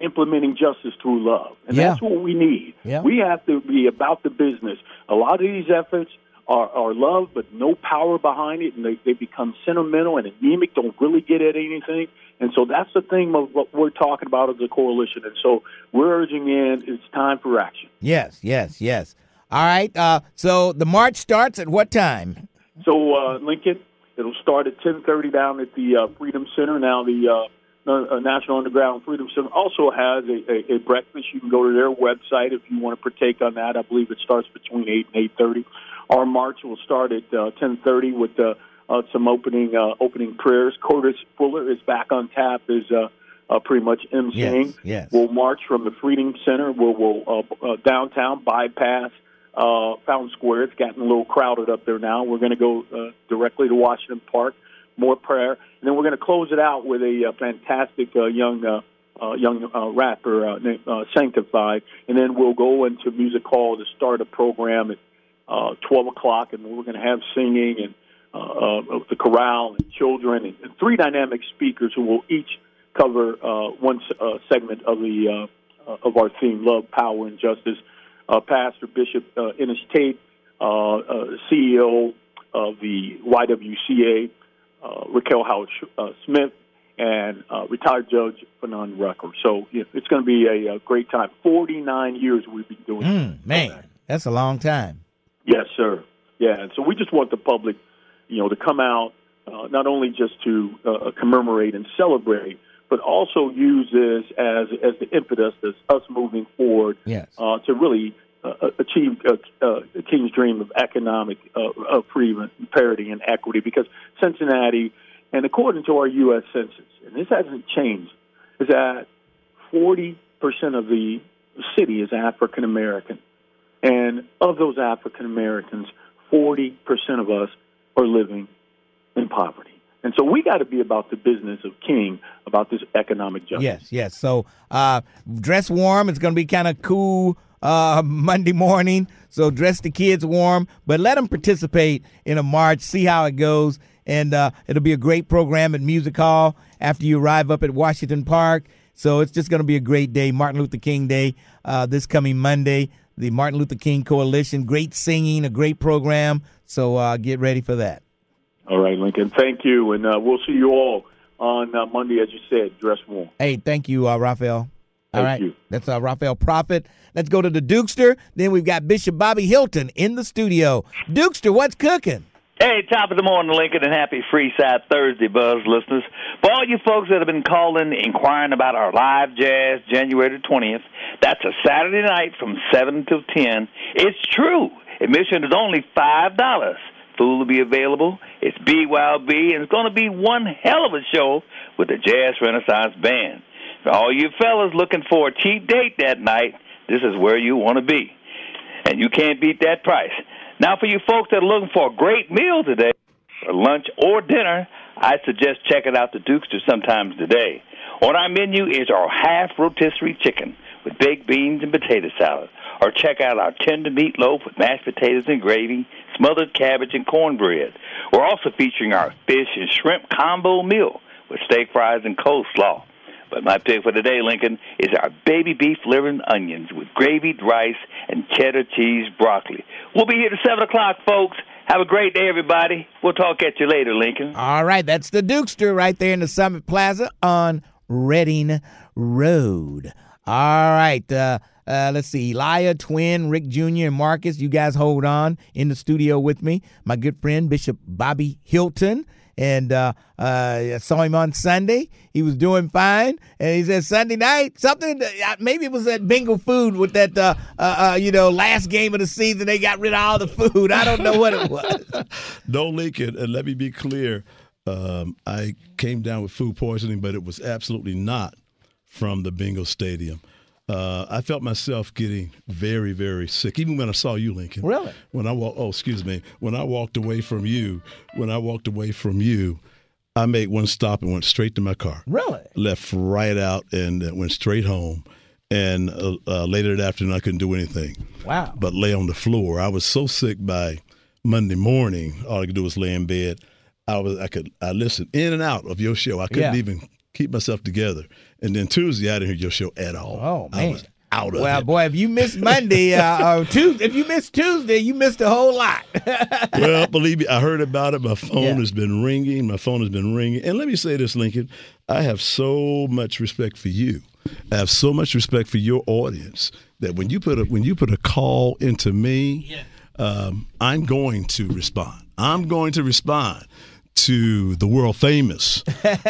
implementing justice through love. And Yeah. that's what we need. Yeah. We have to be about the business. A lot of these efforts are, are love, but no power behind it, and they, they become sentimental and anemic, don't really get at anything. And so that's the thing of what we're talking about as a coalition. And so we're urging in, it's time for action. Yes, yes, yes. All right. Uh, so the march starts at what time? So uh, Lincoln, it'll start at 10:30 down at the uh, Freedom Center. Now the uh, uh, National Underground Freedom Center also has a, a, a breakfast. You can go to their website if you want to partake on that. I believe it starts between 8 and 8:30. Our march will start at uh, 10:30 with uh, uh, some opening uh, opening prayers. Curtis Fuller is back on tap. Is uh, uh, pretty much emceeing. Yes, yes. We'll march from the Freedom Center. We'll, we'll uh, uh, downtown bypass uh, Fountain Square. It's gotten a little crowded up there now. We're going to go uh, directly to Washington Park. More prayer, and then we're going to close it out with a, uh fantastic uh, young uh, uh, young uh, rapper uh, named uh, Sanctified, and then we'll go into Music Hall to start a program at uh, 12 o'clock, and we're going to have singing and uh, uh, the chorale and children and, and three dynamic speakers who will each cover uh, one uh, segment of the uh, uh, of our theme: love, power, and justice. Uh, Pastor Bishop uh, Ennis Tate, uh, uh, CEO of the YWCA, uh, Raquel Howard uh, Smith, and uh, retired Judge Fanon Rucker. So yeah, it's going to be a, a great time. Forty nine years we've been doing. this. Mm, man, that's a long time. Yes, sir. Yeah, and so we just want the public, you know, to come out uh, not only just to uh, commemorate and celebrate, but also use this as as the impetus as us moving forward Yes. uh, to really uh, achieve uh, uh, the King's dream of economic uh, of freedom, parity, and equity. Because Cincinnati, and according to our U.S. Census, and this hasn't changed, is that 40% of the city is African American. And of those African Americans, 40% of us are living in poverty. And so we got to be about the business of King, about this economic justice. Yes, yes. So uh, dress warm. It's going to be kind of cool uh, Monday morning. So dress the kids warm, but let them participate in a march. See how it goes, and uh, it'll be a great program at Music Hall after you arrive up at Washington Park. So it's just going to be a great day, Martin Luther King Day, uh, this coming Monday. The Martin Luther King Coalition, great singing, a great program. So uh, get ready for that. All right, Lincoln. Thank you. And uh, we'll see you all on uh, Monday, as you said, dress warm. Hey, thank you, uh, Raphael. All Thank right, you. that's uh, Raphael Prophet. Let's go to the Dukester. Then we've got Bishop Bobby Hilton in the studio. Dukester, what's cooking? Hey, top of the morning, Lincoln, and happy Freeside Thursday, Buzz listeners. For all you folks that have been calling, inquiring about our live jazz January the 20th, that's a Saturday night from 7 till 10. It's true. Admission is only $5. Food will be available. It's BYOB, and it's going to be one hell of a show with the Jazz Renaissance Band. For all you fellas looking for a cheap date that night, this is where you want to be. And you can't beat that price. Now, for you folks that are looking for a great meal today, for lunch or dinner, I suggest checking out the Dukester sometimes today. On our menu is our half rotisserie chicken with baked beans and potato salad. Or check out our tender meatloaf with mashed potatoes and gravy, smothered cabbage and cornbread. We're also featuring our fish and shrimp combo meal with steak fries and coleslaw. But my pick for today, Lincoln, is our baby beef liver and onions with gravy, rice, and cheddar cheese broccoli. We'll be here at 7 o'clock, folks. Have a great day, everybody. We'll talk at you later, Lincoln. All right, that's the Dukester right there in the Summit Plaza on Reading Road. All right, uh, uh, let's see. Elia, Twin, Rick Jr., and Marcus, you guys hold on in the studio with me. My good friend, Bishop Bobby Hilton. And uh, uh, I saw him on Sunday. He was doing fine. And he said Sunday night, something, uh, maybe it was that bingo food with that, uh, uh, uh, you know, last game of the season. They got rid of all the food. I don't know what it was. no, Lincoln, and let me be clear. Um, I came down with food poisoning, but it was absolutely not from the bingo stadium. Uh, I felt myself getting very, very sick, even when I saw you, Lincoln. Really? When I walked, oh, excuse me, when I walked away from you, when I walked away from you, I made one stop and went straight to my car. Really? Left right out and uh, went straight home. And uh, uh, later that afternoon, I couldn't do anything. Wow. But lay on the floor. I was so sick by Monday morning. All I could do was lay in bed. I was, I could, I listened in and out of your show. I couldn't Yeah. even keep myself together. And then Tuesday, I didn't hear your show at all. Oh, I man. was out of Well, it. boy, if you missed Monday uh, or Tuesday, if you missed Tuesday, you missed a whole lot. well, believe me, I heard about it. My phone Yeah. has been ringing. My phone has been ringing. And let me say this, Lincoln. I have so much respect for you. I have so much respect for your audience that when you put a when you put a call into me, um, I'm going to respond. I'm going to respond to the world famous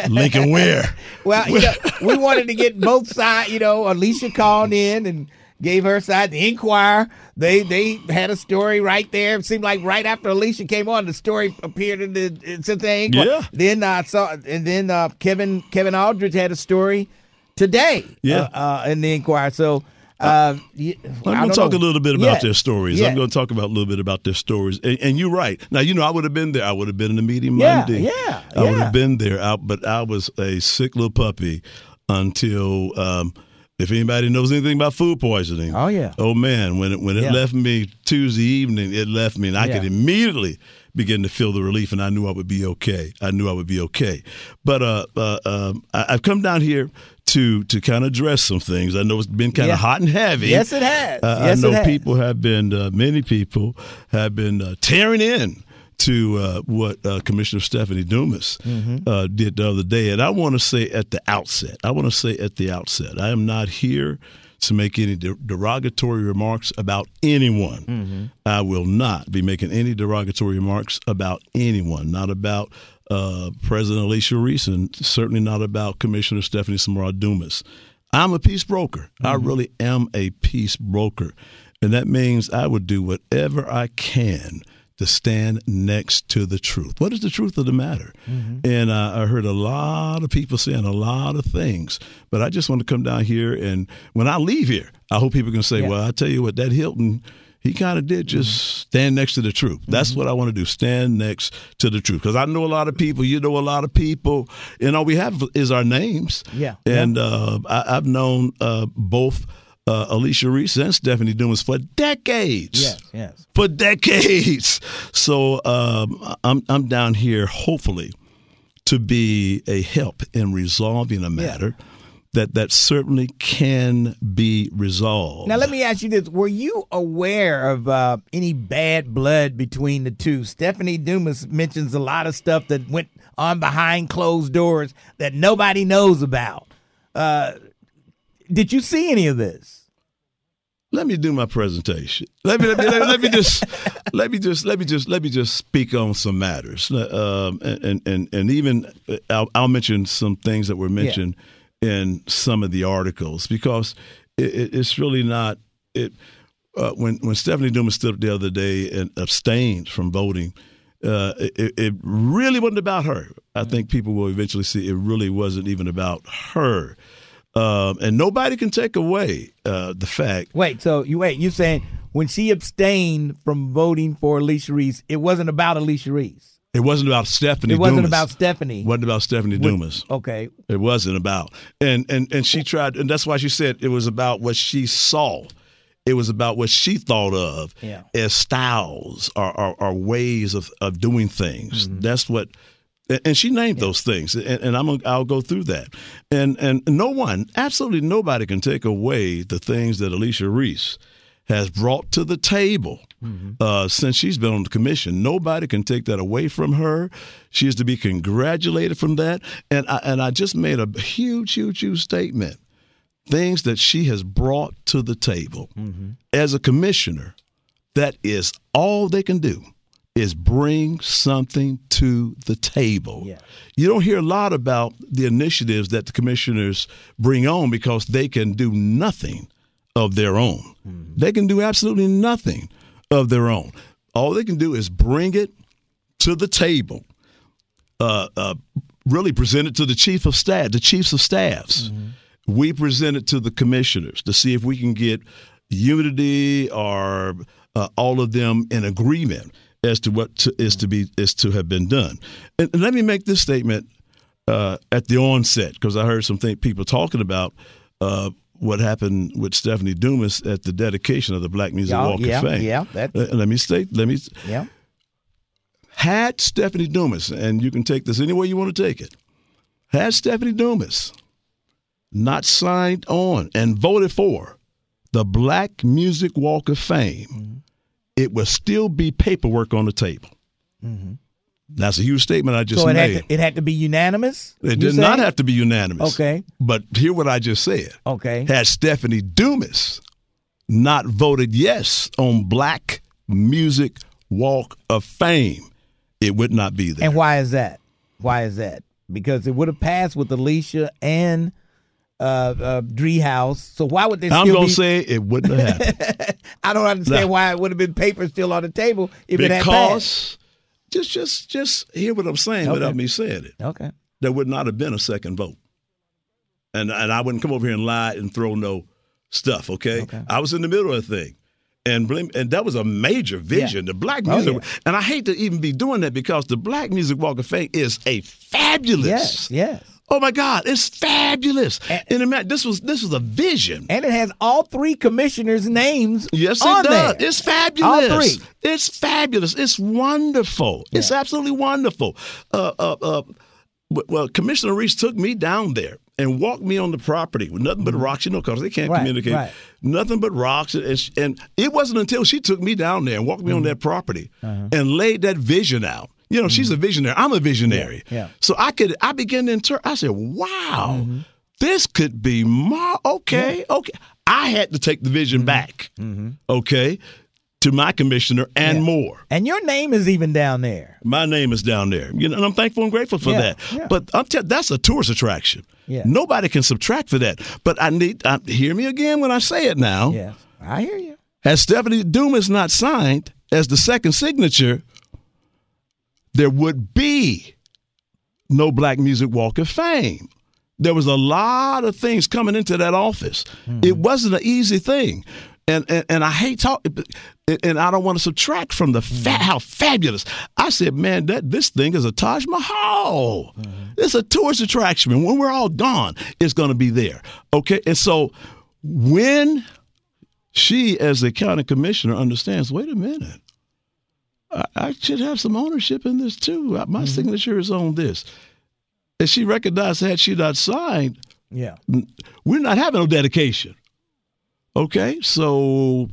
Lincoln Ware. well, you know, we wanted to get both sides. You know, Alicia called in and gave her side. The Enquirer, they they had a story right there. It seemed like right after Alicia came on, the story appeared in the in Cincinnati Enquirer. Yeah. Then I saw, and then uh, Kevin Kevin Aldridge had a story today. Yeah. Uh, uh, in the Enquirer. So. Uh, I I'm going to talk know. a little bit about Yeah. their stories. Yeah. I'm going to talk about a little bit about their stories. And, and you're right. Now, you know, I would have been there. I would have been in the meeting Yeah, Monday. yeah, I would have been there. Out, but I was a sick little puppy until. Um, if anybody knows anything about food poisoning, Oh, yeah. oh man, when it when it Yeah. left me Tuesday evening, it left me, and I could immediately begin to feel the relief, and I knew I would be okay. I knew I would be okay. But uh, uh, I, I've come down here to to kind of address some things. I know it's been kind Yeah. of hot and heavy. Yes, it has. Uh, Yes, I know people have been, uh, many people have been uh, tearing in to uh, what uh, Commissioner Stephanie Dumas Mm-hmm. uh, did the other day. And I want to say at the outset, I want to say at the outset, I am not here to make any de- derogatory remarks about anyone. Mm-hmm. I will not be making any derogatory remarks about anyone, not about uh, President Alicia Reece, and certainly not about Commissioner Stephanie Summerow Dumas. I'm a peace broker. I really am a peace broker. And that means I would do whatever I can to stand next to the truth. What is the truth of the matter? And uh, I heard a lot of people saying a lot of things, but I just want to come down here and when I leave here, I hope people can say, "Well, I tell you what, that Hilton." He kind of did just stand next to the truth. That's what I want to do. Stand next to the truth. Because I know a lot of people. You know a lot of people. And all we have is our names. Yeah. And uh, I, I've known uh, both uh, Alicia Reece and Stephanie Dumas for decades. Yes, yes. For decades. So um, I'm I'm down here hopefully to be a help in resolving a matter that that certainly can be resolved. Now, let me ask you this: Were you aware of uh, any bad blood between the two? Stephanie Dumas mentions a lot of stuff that went on behind closed doors that nobody knows about. Uh, did you see any of this? let me do my presentation. Let me let me, let, let me just let me just let me just let me just speak on some matters. Um, and and and even uh, I'll, I'll mention some things that were mentioned in some of the articles because it, it's really not it. Uh, when when Stephanie Dumas stood up the other day and abstained from voting, uh, it, it really wasn't about her. I think people will eventually see it really wasn't even about her. Um, and nobody can take away uh, the fact. Wait, so you wait, you saying when she abstained from voting for Alicia Reece, it wasn't about Alicia Reece. It wasn't about Stephanie. It wasn't Dumas. about Stephanie. It wasn't about Stephanie Dumas. Okay. It wasn't about, and and and she tried, and that's why she said it was about what she saw. It was about what she thought of Yeah. as styles or, or, or ways of, of doing things. Mm-hmm. That's what, and- she named those things, and, and I'm gonna, I'll go through that. And and no one, absolutely nobody, can take away the things that Alicia Reece has brought to the table uh, since she's been on the commission. Nobody can take that away from her. She is to be congratulated from that. And I, and I just made a huge, huge, huge statement. Things that she has brought to the table as a commissioner. That is all they can do is bring something to the table. You don't hear a lot about the initiatives that the commissioners bring on because they can do nothing of their own. They can do absolutely nothing of their own. All they can do is bring it to the table. Uh, uh, really present it to the chief of staff, the chiefs of staffs. We present it to the commissioners to see if we can get unity or uh, all of them in agreement as to what to, is to be is to have been done. And, and let me make this statement uh, at the onset because I heard some think, people talking about uh, what happened with Stephanie Dumas at the dedication of the Black Music Yeah, Walk yeah, of Fame. yeah, that's- Uh, let me state. Let me. Yeah. Had Stephanie Dumas, and you can take this any way you want to take it, had Stephanie Dumas not signed on and voted for the Black Music Walk of Fame, it would still be paperwork on the table. That's a huge statement I just so it made. had, to, it had to be unanimous. It did not have to be unanimous. Okay. But hear what I just said. Okay. Had Stephanie Dumas not voted yes on Black Music Walk of Fame, it would not be there. And why is that? Why is that? Because it would have passed with Alicia and uh, uh. So why would they? I'm still going be- to say it wouldn't have happened. I don't understand Nah. why it would have been paper still on the table if it had passed. Just just just hear what I'm saying Okay. without me saying it. Okay. There would not have been a second vote. And and I wouldn't come over here and lie and throw no stuff, okay? I was in the middle of the thing. And blame, and that was a major vision. The black Oh, music, yeah. and I hate to even be doing that because the Black Music Walk of Fame is a fabulous. Yes, yes. Oh my God, it's fabulous. And, ima- this was this was a vision. And it has all three commissioners' names. Yes, on it does. there. It's fabulous. All three. It's fabulous. It's wonderful. It's absolutely wonderful. Uh, uh, uh, well, Commissioner Reece took me down there and walked me on the property with nothing but rocks, you know, because they can't Mm-hmm. Right, communicate. right. Nothing but rocks. And, and it wasn't until she took me down there and walked me on Mm-hmm. that property Uh-huh. and laid that vision out. You know, she's a visionary. I'm a visionary. Mm-hmm. Yeah, yeah. So I could, I began to inter. I said, wow, Mm-hmm. this could be more. Okay, okay. I had to take the Mm-hmm. vision back. Okay, to my commissioner and more. And your name is even down there. My name is down there. You know, and I'm thankful and grateful for Yeah, that. yeah. But I'm tell that's a tourist attraction. Yeah. Nobody can subtract for that. But I need I, hear me again when I say it now. Yes, I hear you. Has Stephanie Dumas not signed as the second signature, there would be no Black Music Walk of Fame. There was a lot of things coming into that office. Hmm. It wasn't an easy thing. And, and, and I hate talk, and I don't want to subtract from the fa- hmm. how fabulous. I said, man, that this thing is a Taj Mahal. Hmm. It's a tourist attraction. And when we're all gone, it's going to be there. Okay, and so when she, as the county commissioner, understands. Wait a minute, I, should have some ownership in this too. Uh, my mm-hmm. signature is on this. And she recognized had she not signed, Yeah. We're not having no dedication. Okay, so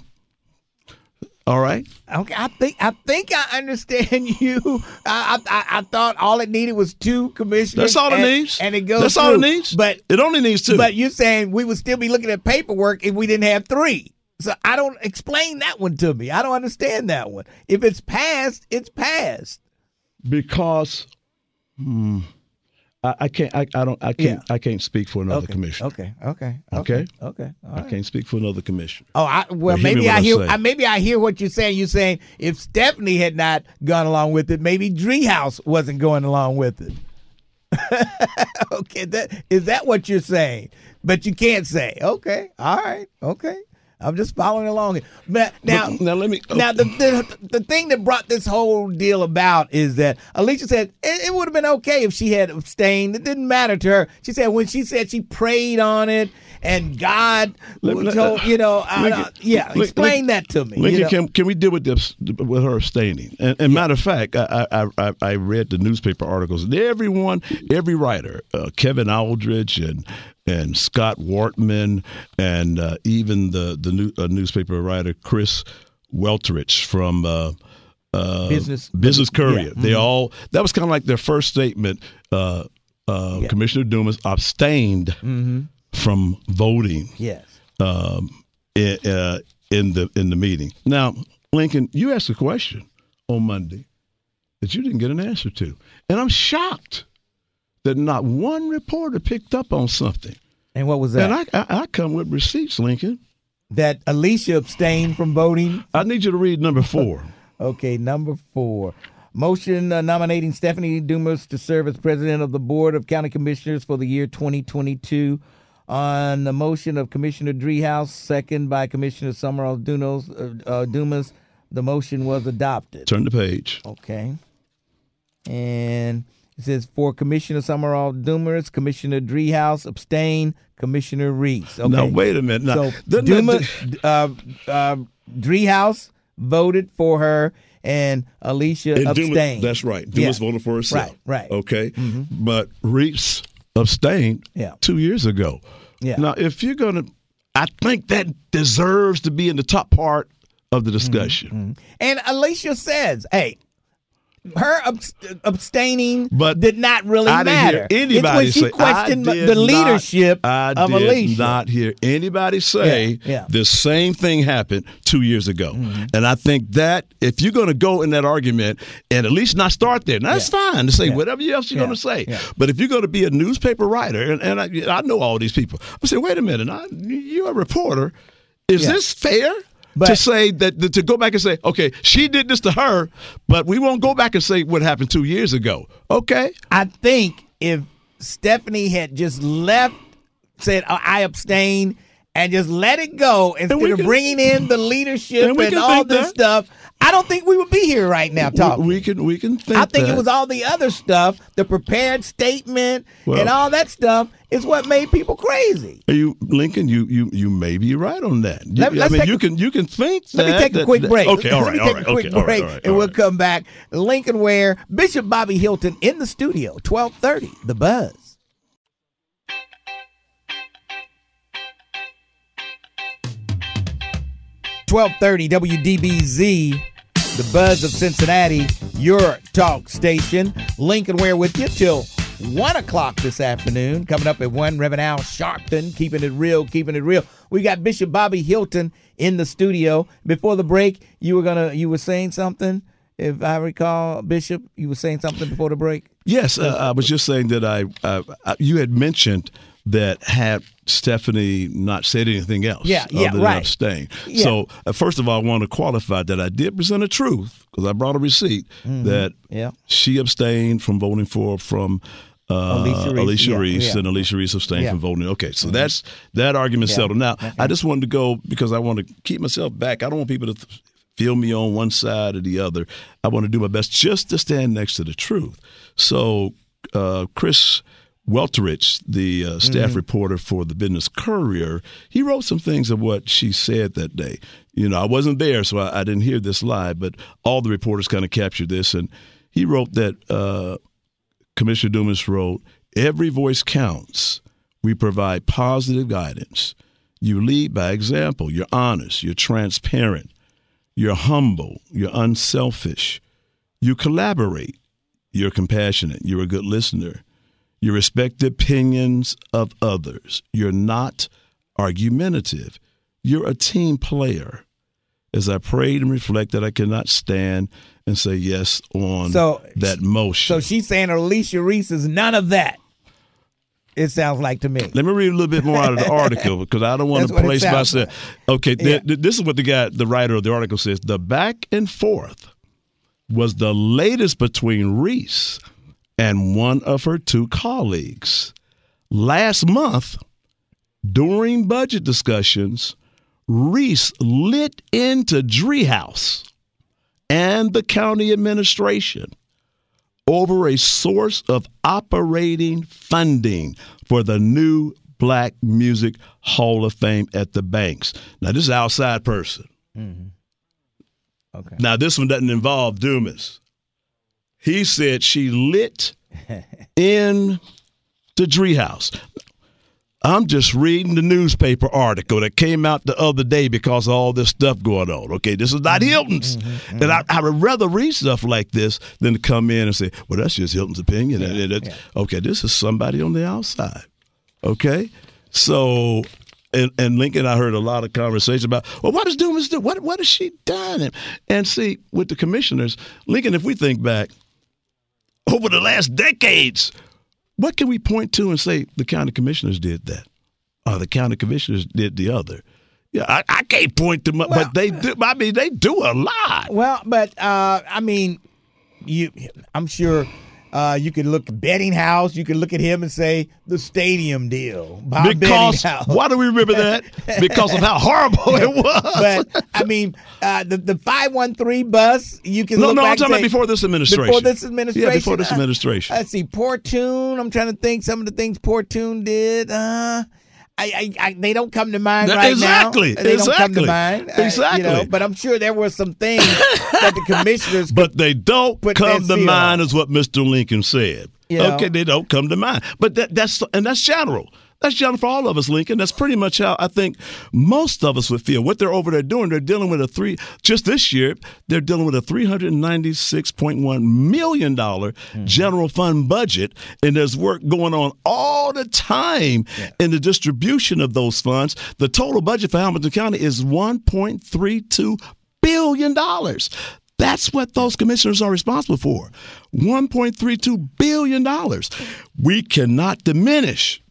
all right. Okay, I think I think I understand you. I I, I thought all it needed was two commissioners. That's all it and, needs. and it goes. That's all it through. needs. But it only needs two. But you're saying we would still be looking at paperwork if we didn't have three. So I don't explain that one to me. I don't understand that one. If it's passed, it's passed. because hmm, I, I can't. I, I don't. I can't. I can't speak for another Okay, commissioner. okay, okay, Okay. okay, all I can't speak for another commissioner. Oh, I, well, But hear me maybe I hear. I, maybe I hear what you're saying. You're saying if Stephanie had not gone along with it, maybe Driehaus wasn't going along with it. okay, that is that what you're saying? But you can't say. Okay, all right, okay. I'm just following along. But now, now let me. now the, the the thing that brought this whole deal about is that Alicia said it, it would have been okay if she had abstained. It didn't matter to her. She said when she said she prayed on it and God Let- told you know, Lincoln- I- yeah, Lin- explain Lincoln- that to me. you Lincoln, know? can can we deal with this with her abstaining? And, and matter of fact, I, I I I read the newspaper articles. And everyone, every writer, uh, Kevin Aldridge and and Scott Wartman, and uh, even the the new, uh, newspaper writer Chris Wetterich from. Uh, uh, Business- Business Courier. yeah, They mhm. all that was kind of like their first statement. Uh, uh, Yeah. Commissioner Dumas abstained Mhm. from voting Yes. um, in, uh, in the in the meeting. Now, Lincoln, you asked a question on Monday that you didn't get an answer to, and I'm shocked that not one reporter picked up on something. And what was that? And I, I, I come with receipts, Lincoln. that Alicia abstained from voting. I need you to read number four. Okay, number four. Motion uh, nominating Stephanie Dumas to serve as president of the Board of County Commissioners for the year 2022. On the motion of Commissioner Driehaus, second by Commissioner Summerow Dunos, uh, uh, Dumas, the motion was adopted. Turn the page. Okay. And it says for Commissioner Summerow Dumas, Commissioner Driehaus abstain, Commissioner Reece. Okay. Now, wait a minute. Now, so Dumas, uh, uh, Driehaus voted for her, and Alicia And Dumas- abstained. that's right. Dumas Yeah. voted for herself. Right, right. Okay. But Reece abstained Yeah. two years ago. Yeah. Now, if you're going to, I think that deserves to be in the top part of the discussion. And Alicia says, "Hey, her abs- abstaining But did not really I didn't matter. hear anybody it's when she say questioned I the did leadership not, I of did Alicia. not hear anybody say Yeah, Mm-hmm. yeah. the same thing happened two years ago. And I think that if you're going to go in that argument and at least not start there, now that's fine to say whatever else you're Yeah, going to say. yeah. But if you're going to be a newspaper writer, and, and I, I know all these people, I say, wait a minute, I, you're a reporter. Is Yeah. this fair? But- to say that to go back and say, okay, she did this to her, but we won't go back and say what happened two years ago. Okay, I think if Stephanie had just left, said "Oh, I abstain, and just let it go instead of can- bringing in the leadership And and all this that. stuff, I don't think we would be here right now talking. we can we can think. I think that. it was all the other stuff, the prepared statement Well- and all that stuff is what made people crazy. Are you Lincoln? You you you may be right on that. You- Let- I mean, you a- can you can think. Let me that- take a quick break. Okay, all right, me all right, a quick okay, all right, all right, and all we'll come back. Lincoln Ware, Bishop Bobby Hilton in the studio, twelve thirty. The Buzz. Twelve thirty WDBZ, the Buzz of Cincinnati, your talk station. Lincoln Ware with you till one o'clock this afternoon. Coming up at one, Reverend Al Sharpton, keeping it real, keeping it real. We got Bishop Bobby Hilton in the studio. Before the break, you were gonna, you were saying something. If I recall, Bishop, you were saying something before the break. Yes, uh, I was just saying that I, uh, you had mentioned that had Stephanie not said anything else, Yeah, yeah, other than right. abstain. Yeah. So uh, first of all, I want to qualify that I did present a truth because I brought a receipt Mhm. that Yeah. she abstained from voting for from. Uh, Alicia Reece, Alicia yeah, Reece yeah. and Alicia Reece abstained Yeah. from voting. Okay, so that's that argument settled. Now, Okay. I just wanted to go because I want to keep myself back. I don't want people to th- feel me on one side or the other. I want to do my best just to stand next to the truth. So, uh, Chris Wetterich, the uh, staff Mhm. reporter for the Business Courier, he wrote some things of what she said that day. You know, I wasn't there, so I, I didn't hear this live, but all the reporters kind of captured this. And he wrote that uh, Commissioner Dumas wrote, Every voice counts We provide positive guidance. You lead by example. You're honest. You're transparent. You're humble. You're unselfish. You collaborate. You're compassionate. You're a good listener. You respect the opinions of others. You're not argumentative. You're a team player. As I prayed and reflected, I cannot stand and say yes on So- that motion. So she's saying Alicia Reece is none of that. It sounds like to me. Let me read a little bit more out of the article because I don't want to place myself. Okay, th- th- this is what the guy, the writer of the article says. The back and forth was the latest between Reece and one of her two colleagues. Last month, during budget discussions, Reece lit into Driehaus and the county administration over a source of operating funding for the new Black Music Hall of Fame at the Banks. Now, this is an outside person. Mm-hmm. Okay. Now, this one doesn't involve Dumas. He said she lit in the Driehaus. I'm just reading the newspaper article that came out the other day because of all this stuff going on. Okay, this is not mm-hmm. Hilton's. Mm-hmm. Mm-hmm. And I, I would rather read stuff like this than to come in and say, well, that's just Hilton's opinion. And it- it- Okay, this is somebody on the outside. Okay? So, and, and Lincoln, I heard a lot of conversation about, well, what does Dumas do? What, what has she done? And, and see, with the commissioners, Lincoln, if we think back, over the last decades, what can we point to and say the county commissioners did that? Or the county commissioners did the other? Yeah, I, I can't point to much, but they do. I mean, they do a lot. Well, but uh, I mean, you. I'm sure uh, you could look Bedinghaus. You could look at him and say the stadium deal. Bob Because why do we remember that? Because of how horrible it was. but I mean, uh, the the five one three bus. You can No, look no, I'm talking and about before this administration. Before this administration. Yeah, before this Uh, administration. let's see, Portune. I'm trying to think some of the things Portune did. Uh, I, I, I, they don't come to mind right exactly, now. They don't come to exactly, mind. Exactly. you know, but I'm sure there were some things that the commissioners. But they don't come to mind, is what Mr. Lincoln said. You know? Okay, they don't come to mind. But that, that's and that's general. That's general for all of us, Lincoln. That's pretty much how I think most of us would feel. What they're over there doing, they're dealing with a three. Just this year, they're dealing with a three hundred ninety-six point one million dollar mm-hmm. general fund budget, and there's work going on all the time in the distribution of those funds. The total budget for Hamilton County is one point three two billion dollars. That's what those commissioners are responsible for. $1.32 billion. We cannot diminish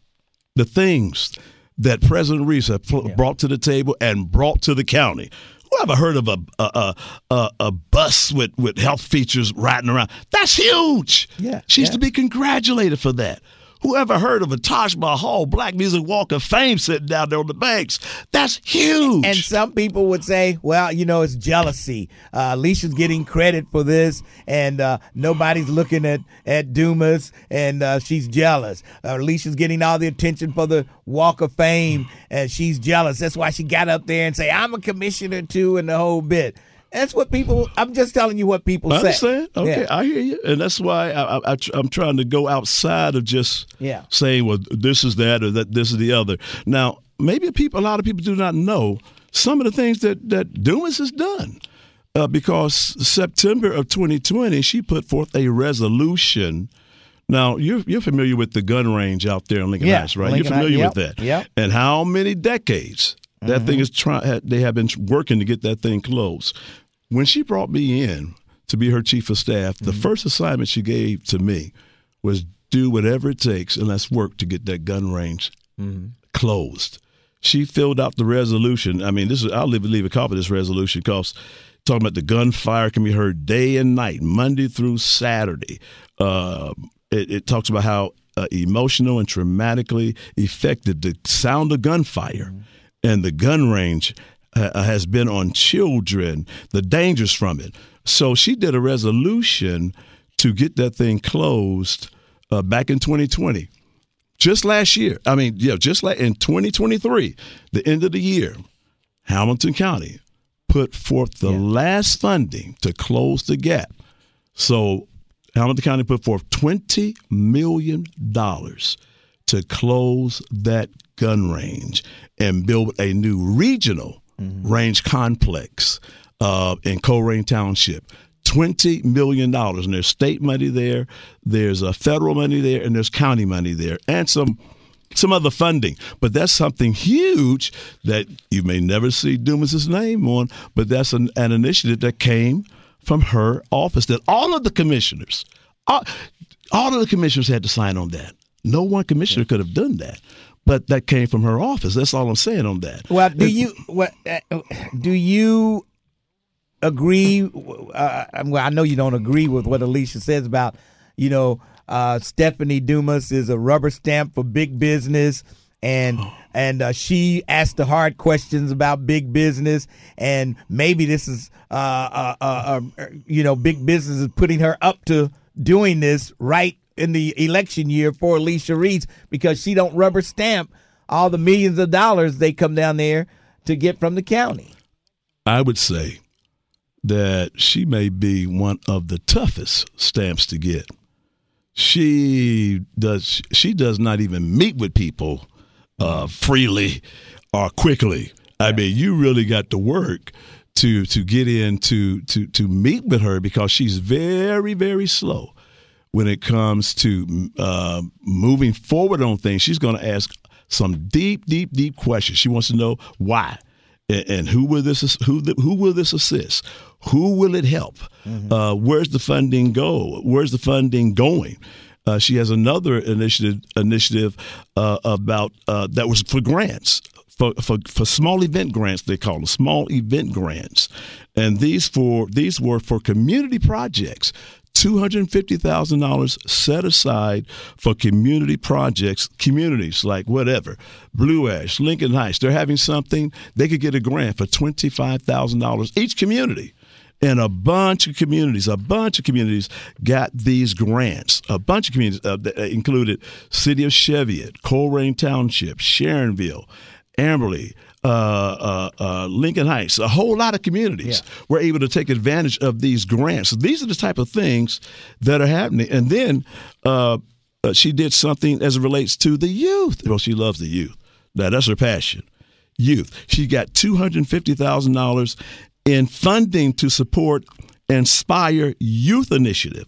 the things that President Reece pl- brought to the table and brought to the county. Who ever heard of a a, a, a, a bus with, with health features riding around? That's huge. Yeah, She's yeah. to be congratulated for that. Whoever heard of a Taj Mahal Black Music Walk of Fame sitting down there on the banks? That's huge. And some people would say, well, you know, it's jealousy. Uh, Alicia's getting credit for this, and uh, nobody's looking at, at Dumas, and uh, she's jealous. Uh, Alicia's getting all the attention for the Walk of Fame, and she's jealous. That's why she got up there and say, I'm a commissioner too, and the whole bit. That's what people, I'm just telling you what people I say. understand. Okay, Yeah. I hear you, and that's why I, I, I, am trying to go outside of just Yeah. saying, "Well, this is that or that this is the other." Now, maybe people, a lot of people do not know some of the things that that Dumas has done, uh, because September of 2020, she put forth a resolution. Now, you're you're familiar with the gun range out there in Lincoln Yeah, Heights, right? Lincoln you're familiar Heights, with that, yep. and how many decades that Mm-hmm. thing is trying. They have been working to get that thing closed. When she brought me in to be her chief of staff, the first assignment she gave to me was do whatever it takes and let's work to get that gun range closed. She filled out the resolution. I mean, this is I'll leave, leave a copy of this resolution because talking about the gunfire can be heard day and night, Monday through Saturday. Uh, it, it talks about how uh, emotional and traumatically effective the sound of gunfire and the gun range uh, has been on children, the dangers from it. So she did a resolution to get that thing closed uh, back in 2020 just last year. I mean, yeah, just like in 2023, the end of the year, Hamilton County put forth the last funding to close the gap. So Hamilton County put forth $20 million to close that gun range and build a new regional range complex uh, in Colerain Township. Twenty million dollars, and there's state money there, there's uh, federal money there, and there's county money there, and some some other funding. But that's something huge that you may never see Dumas's name on. But that's an, an initiative that came from her office. That all of the commissioners, all, all of the commissioners had to sign on that. No one commissioner could have done that. But that came from her office. That's all I'm saying on that. Well, do you what uh, do you agree? Uh, well, I know you don't agree with what Alicia says about you know uh, Stephanie Dumas is a rubber stamp for big business, and and uh, she asked the hard questions about big business, and maybe this is uh, uh, uh, uh, you know big business is putting her up to doing this right in the election year for Alicia Reece because she don't rubber stamp all the millions of dollars they come down there to get from the county. I would say that she may be one of the toughest stamps to get. She does she does not even meet with people uh, freely or quickly. I mean, you really got to work to to get in to to to meet with her because she's very very slow when it comes to uh, moving forward on things. She's going to ask some deep, deep, deep questions. She wants to know why and, who will this who who will this assist? Who will it help? Uh, where's the funding go? Where's the funding going? Uh, she has another initiative initiative uh, about uh, that was for grants for, for for small event grants they call them small event grants, and these for these were for community projects. $250,000 set aside for community projects, communities like whatever, Blue Ash, Lincoln Heights. They're having something, they could get a grant for $25,000 each community. And a bunch of communities, a bunch of communities got these grants. A bunch of communities uh, that included City of Cheviot, Colerain Township, Sharonville, Amberley, uh, uh, uh, Lincoln Heights, a whole lot of communities were able to take advantage of these grants. These are the type of things that are happening. And then uh, uh, she did something as it relates to the youth. Well, she loves the youth. Now, that's her passion. Youth. She got $250,000 in funding to support Inspire Youth Initiative.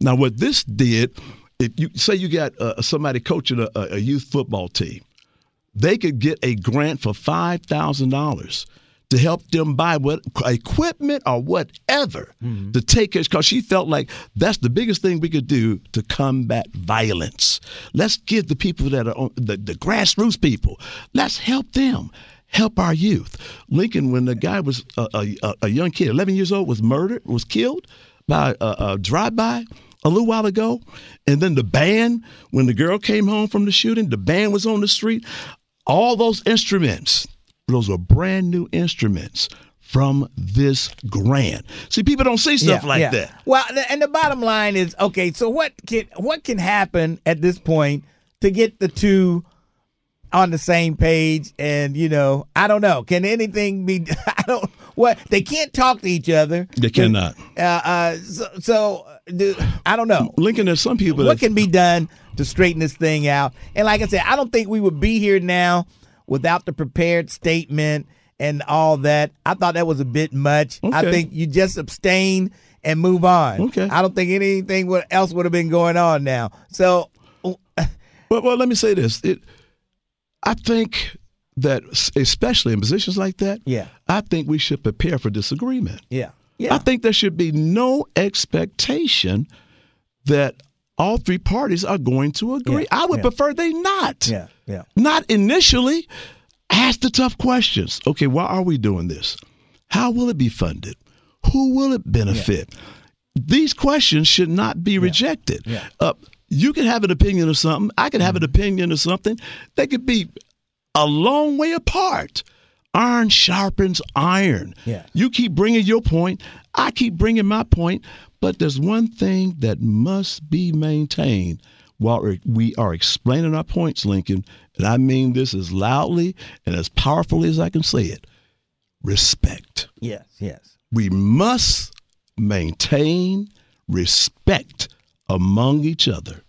Now, what this did, if you say you got uh, somebody coaching a, a youth football team, they could get a grant for five thousand dollars to help them buy what equipment or whatever mm-hmm. to take care because she felt like that's the biggest thing we could do to combat violence. Let's give the people that are on, the, the grassroots people. Let's help them. Help our youth. Lincoln, when the guy was uh, a, a, a young kid, 11 years old, was murdered, was killed by a, a drive-by a little while ago, and then the band, when the girl came home from the shooting, the band was on the street. All those instruments, those are brand new instruments from this grant. See, people don't see stuff Yeah, like yeah. that. Well, and the bottom line is okay. So what can what can happen at this point to get the two on the same page? And you know, I don't know. Can anything be? I don't. What they can't talk to each other. They cannot. Uh, uh so, so I don't know. Lincoln, there's some people. What can be done to straighten this thing out? And like I said, I don't think we would be here now without the prepared statement and all that. I thought that was a bit much. I think you just abstain and move on. Okay. I don't think anything else would have been going on now. So well, well, let me say this. It, I think that, especially in positions like that, Yeah. I think we should prepare for disagreement. yeah, I think there should be no expectation that all three parties are going to agree. Yeah, I would yeah. prefer they not. yeah, yeah. Not initially. Ask the tough questions. Okay, why are we doing this? How will it be funded? Who will it benefit? These questions should not be rejected. Yeah. Uh, you can have an opinion of something. I can have an opinion of something. They could be a long way apart. Iron sharpens iron. Yeah. You keep bringing your point. I keep bringing my point. But there's one thing that must be maintained while we are explaining our points, Lincoln. And I mean this as loudly and as powerfully as I can say it respect. Yes, yes. We must maintain respect among each other.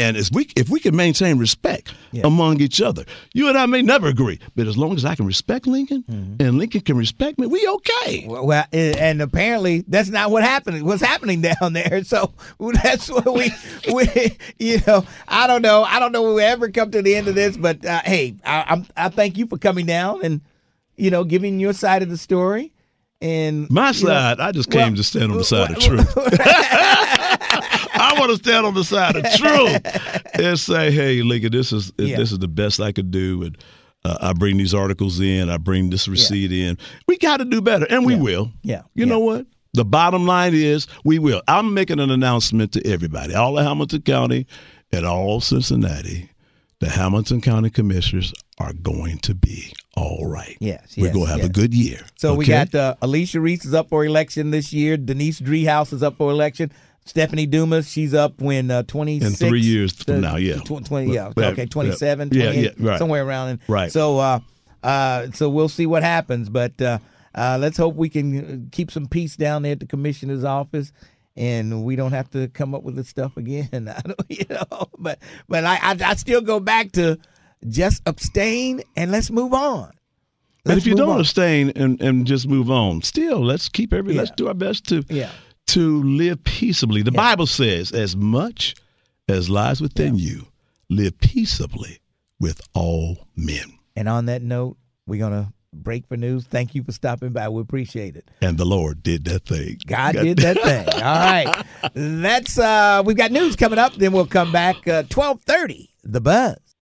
And if we if we can maintain respect among each other, you and I may never agree, but as long as I can respect Lincoln and Lincoln can respect me, we okay. Well, well, and apparently that's not what happened. What's happening down there? So that's what we, we, you know, I don't know. I don't know if we ever come to the end of this, but uh, hey, I, I'm I thank you for coming down and you know giving your side of the story. And My you know, side, I just came to stand on the side of truth. Want to stand on the side of truth and say, "Hey, Lincoln, this is Yeah. this is the best I could do." And uh, I bring these articles in, I bring this receipt in. We got to do better, and we will. Yeah. You know what? The bottom line is we will. I'm making an announcement to everybody, all of Hamilton County and all Cincinnati. The Hamilton County Commissioners are going to be all right. Yes, We're going to have yes. a good year. So we got uh, Alicia Reece is up for election this year. Denise Driehaus is up for election. Stephanie Dumas, she's up when uh, 26. In three years from now, yeah. 20, yeah, Yeah, okay, 27, Yeah, 28, yeah, right. somewhere around. In. Right. So, uh, uh, so we'll see what happens. But uh, uh, let's hope we can uh, keep some peace down there at the commissioner's office. And we don't have to come up with this stuff again, I don't, you know. But but I, I I still go back to just abstain and let's move on. But Let's if you don't on. abstain and, and just move on, still let's keep every let's do our best to Yeah. To live peaceably. The Bible says, as much as lies within you, live peaceably with all men. And on that note, we're gonna break for news. Thank you for stopping by. We appreciate it. And the Lord did that thing. God did that thing. All right. That's uh we've got news coming up, then we'll come back uh twelve thirty. The buzz.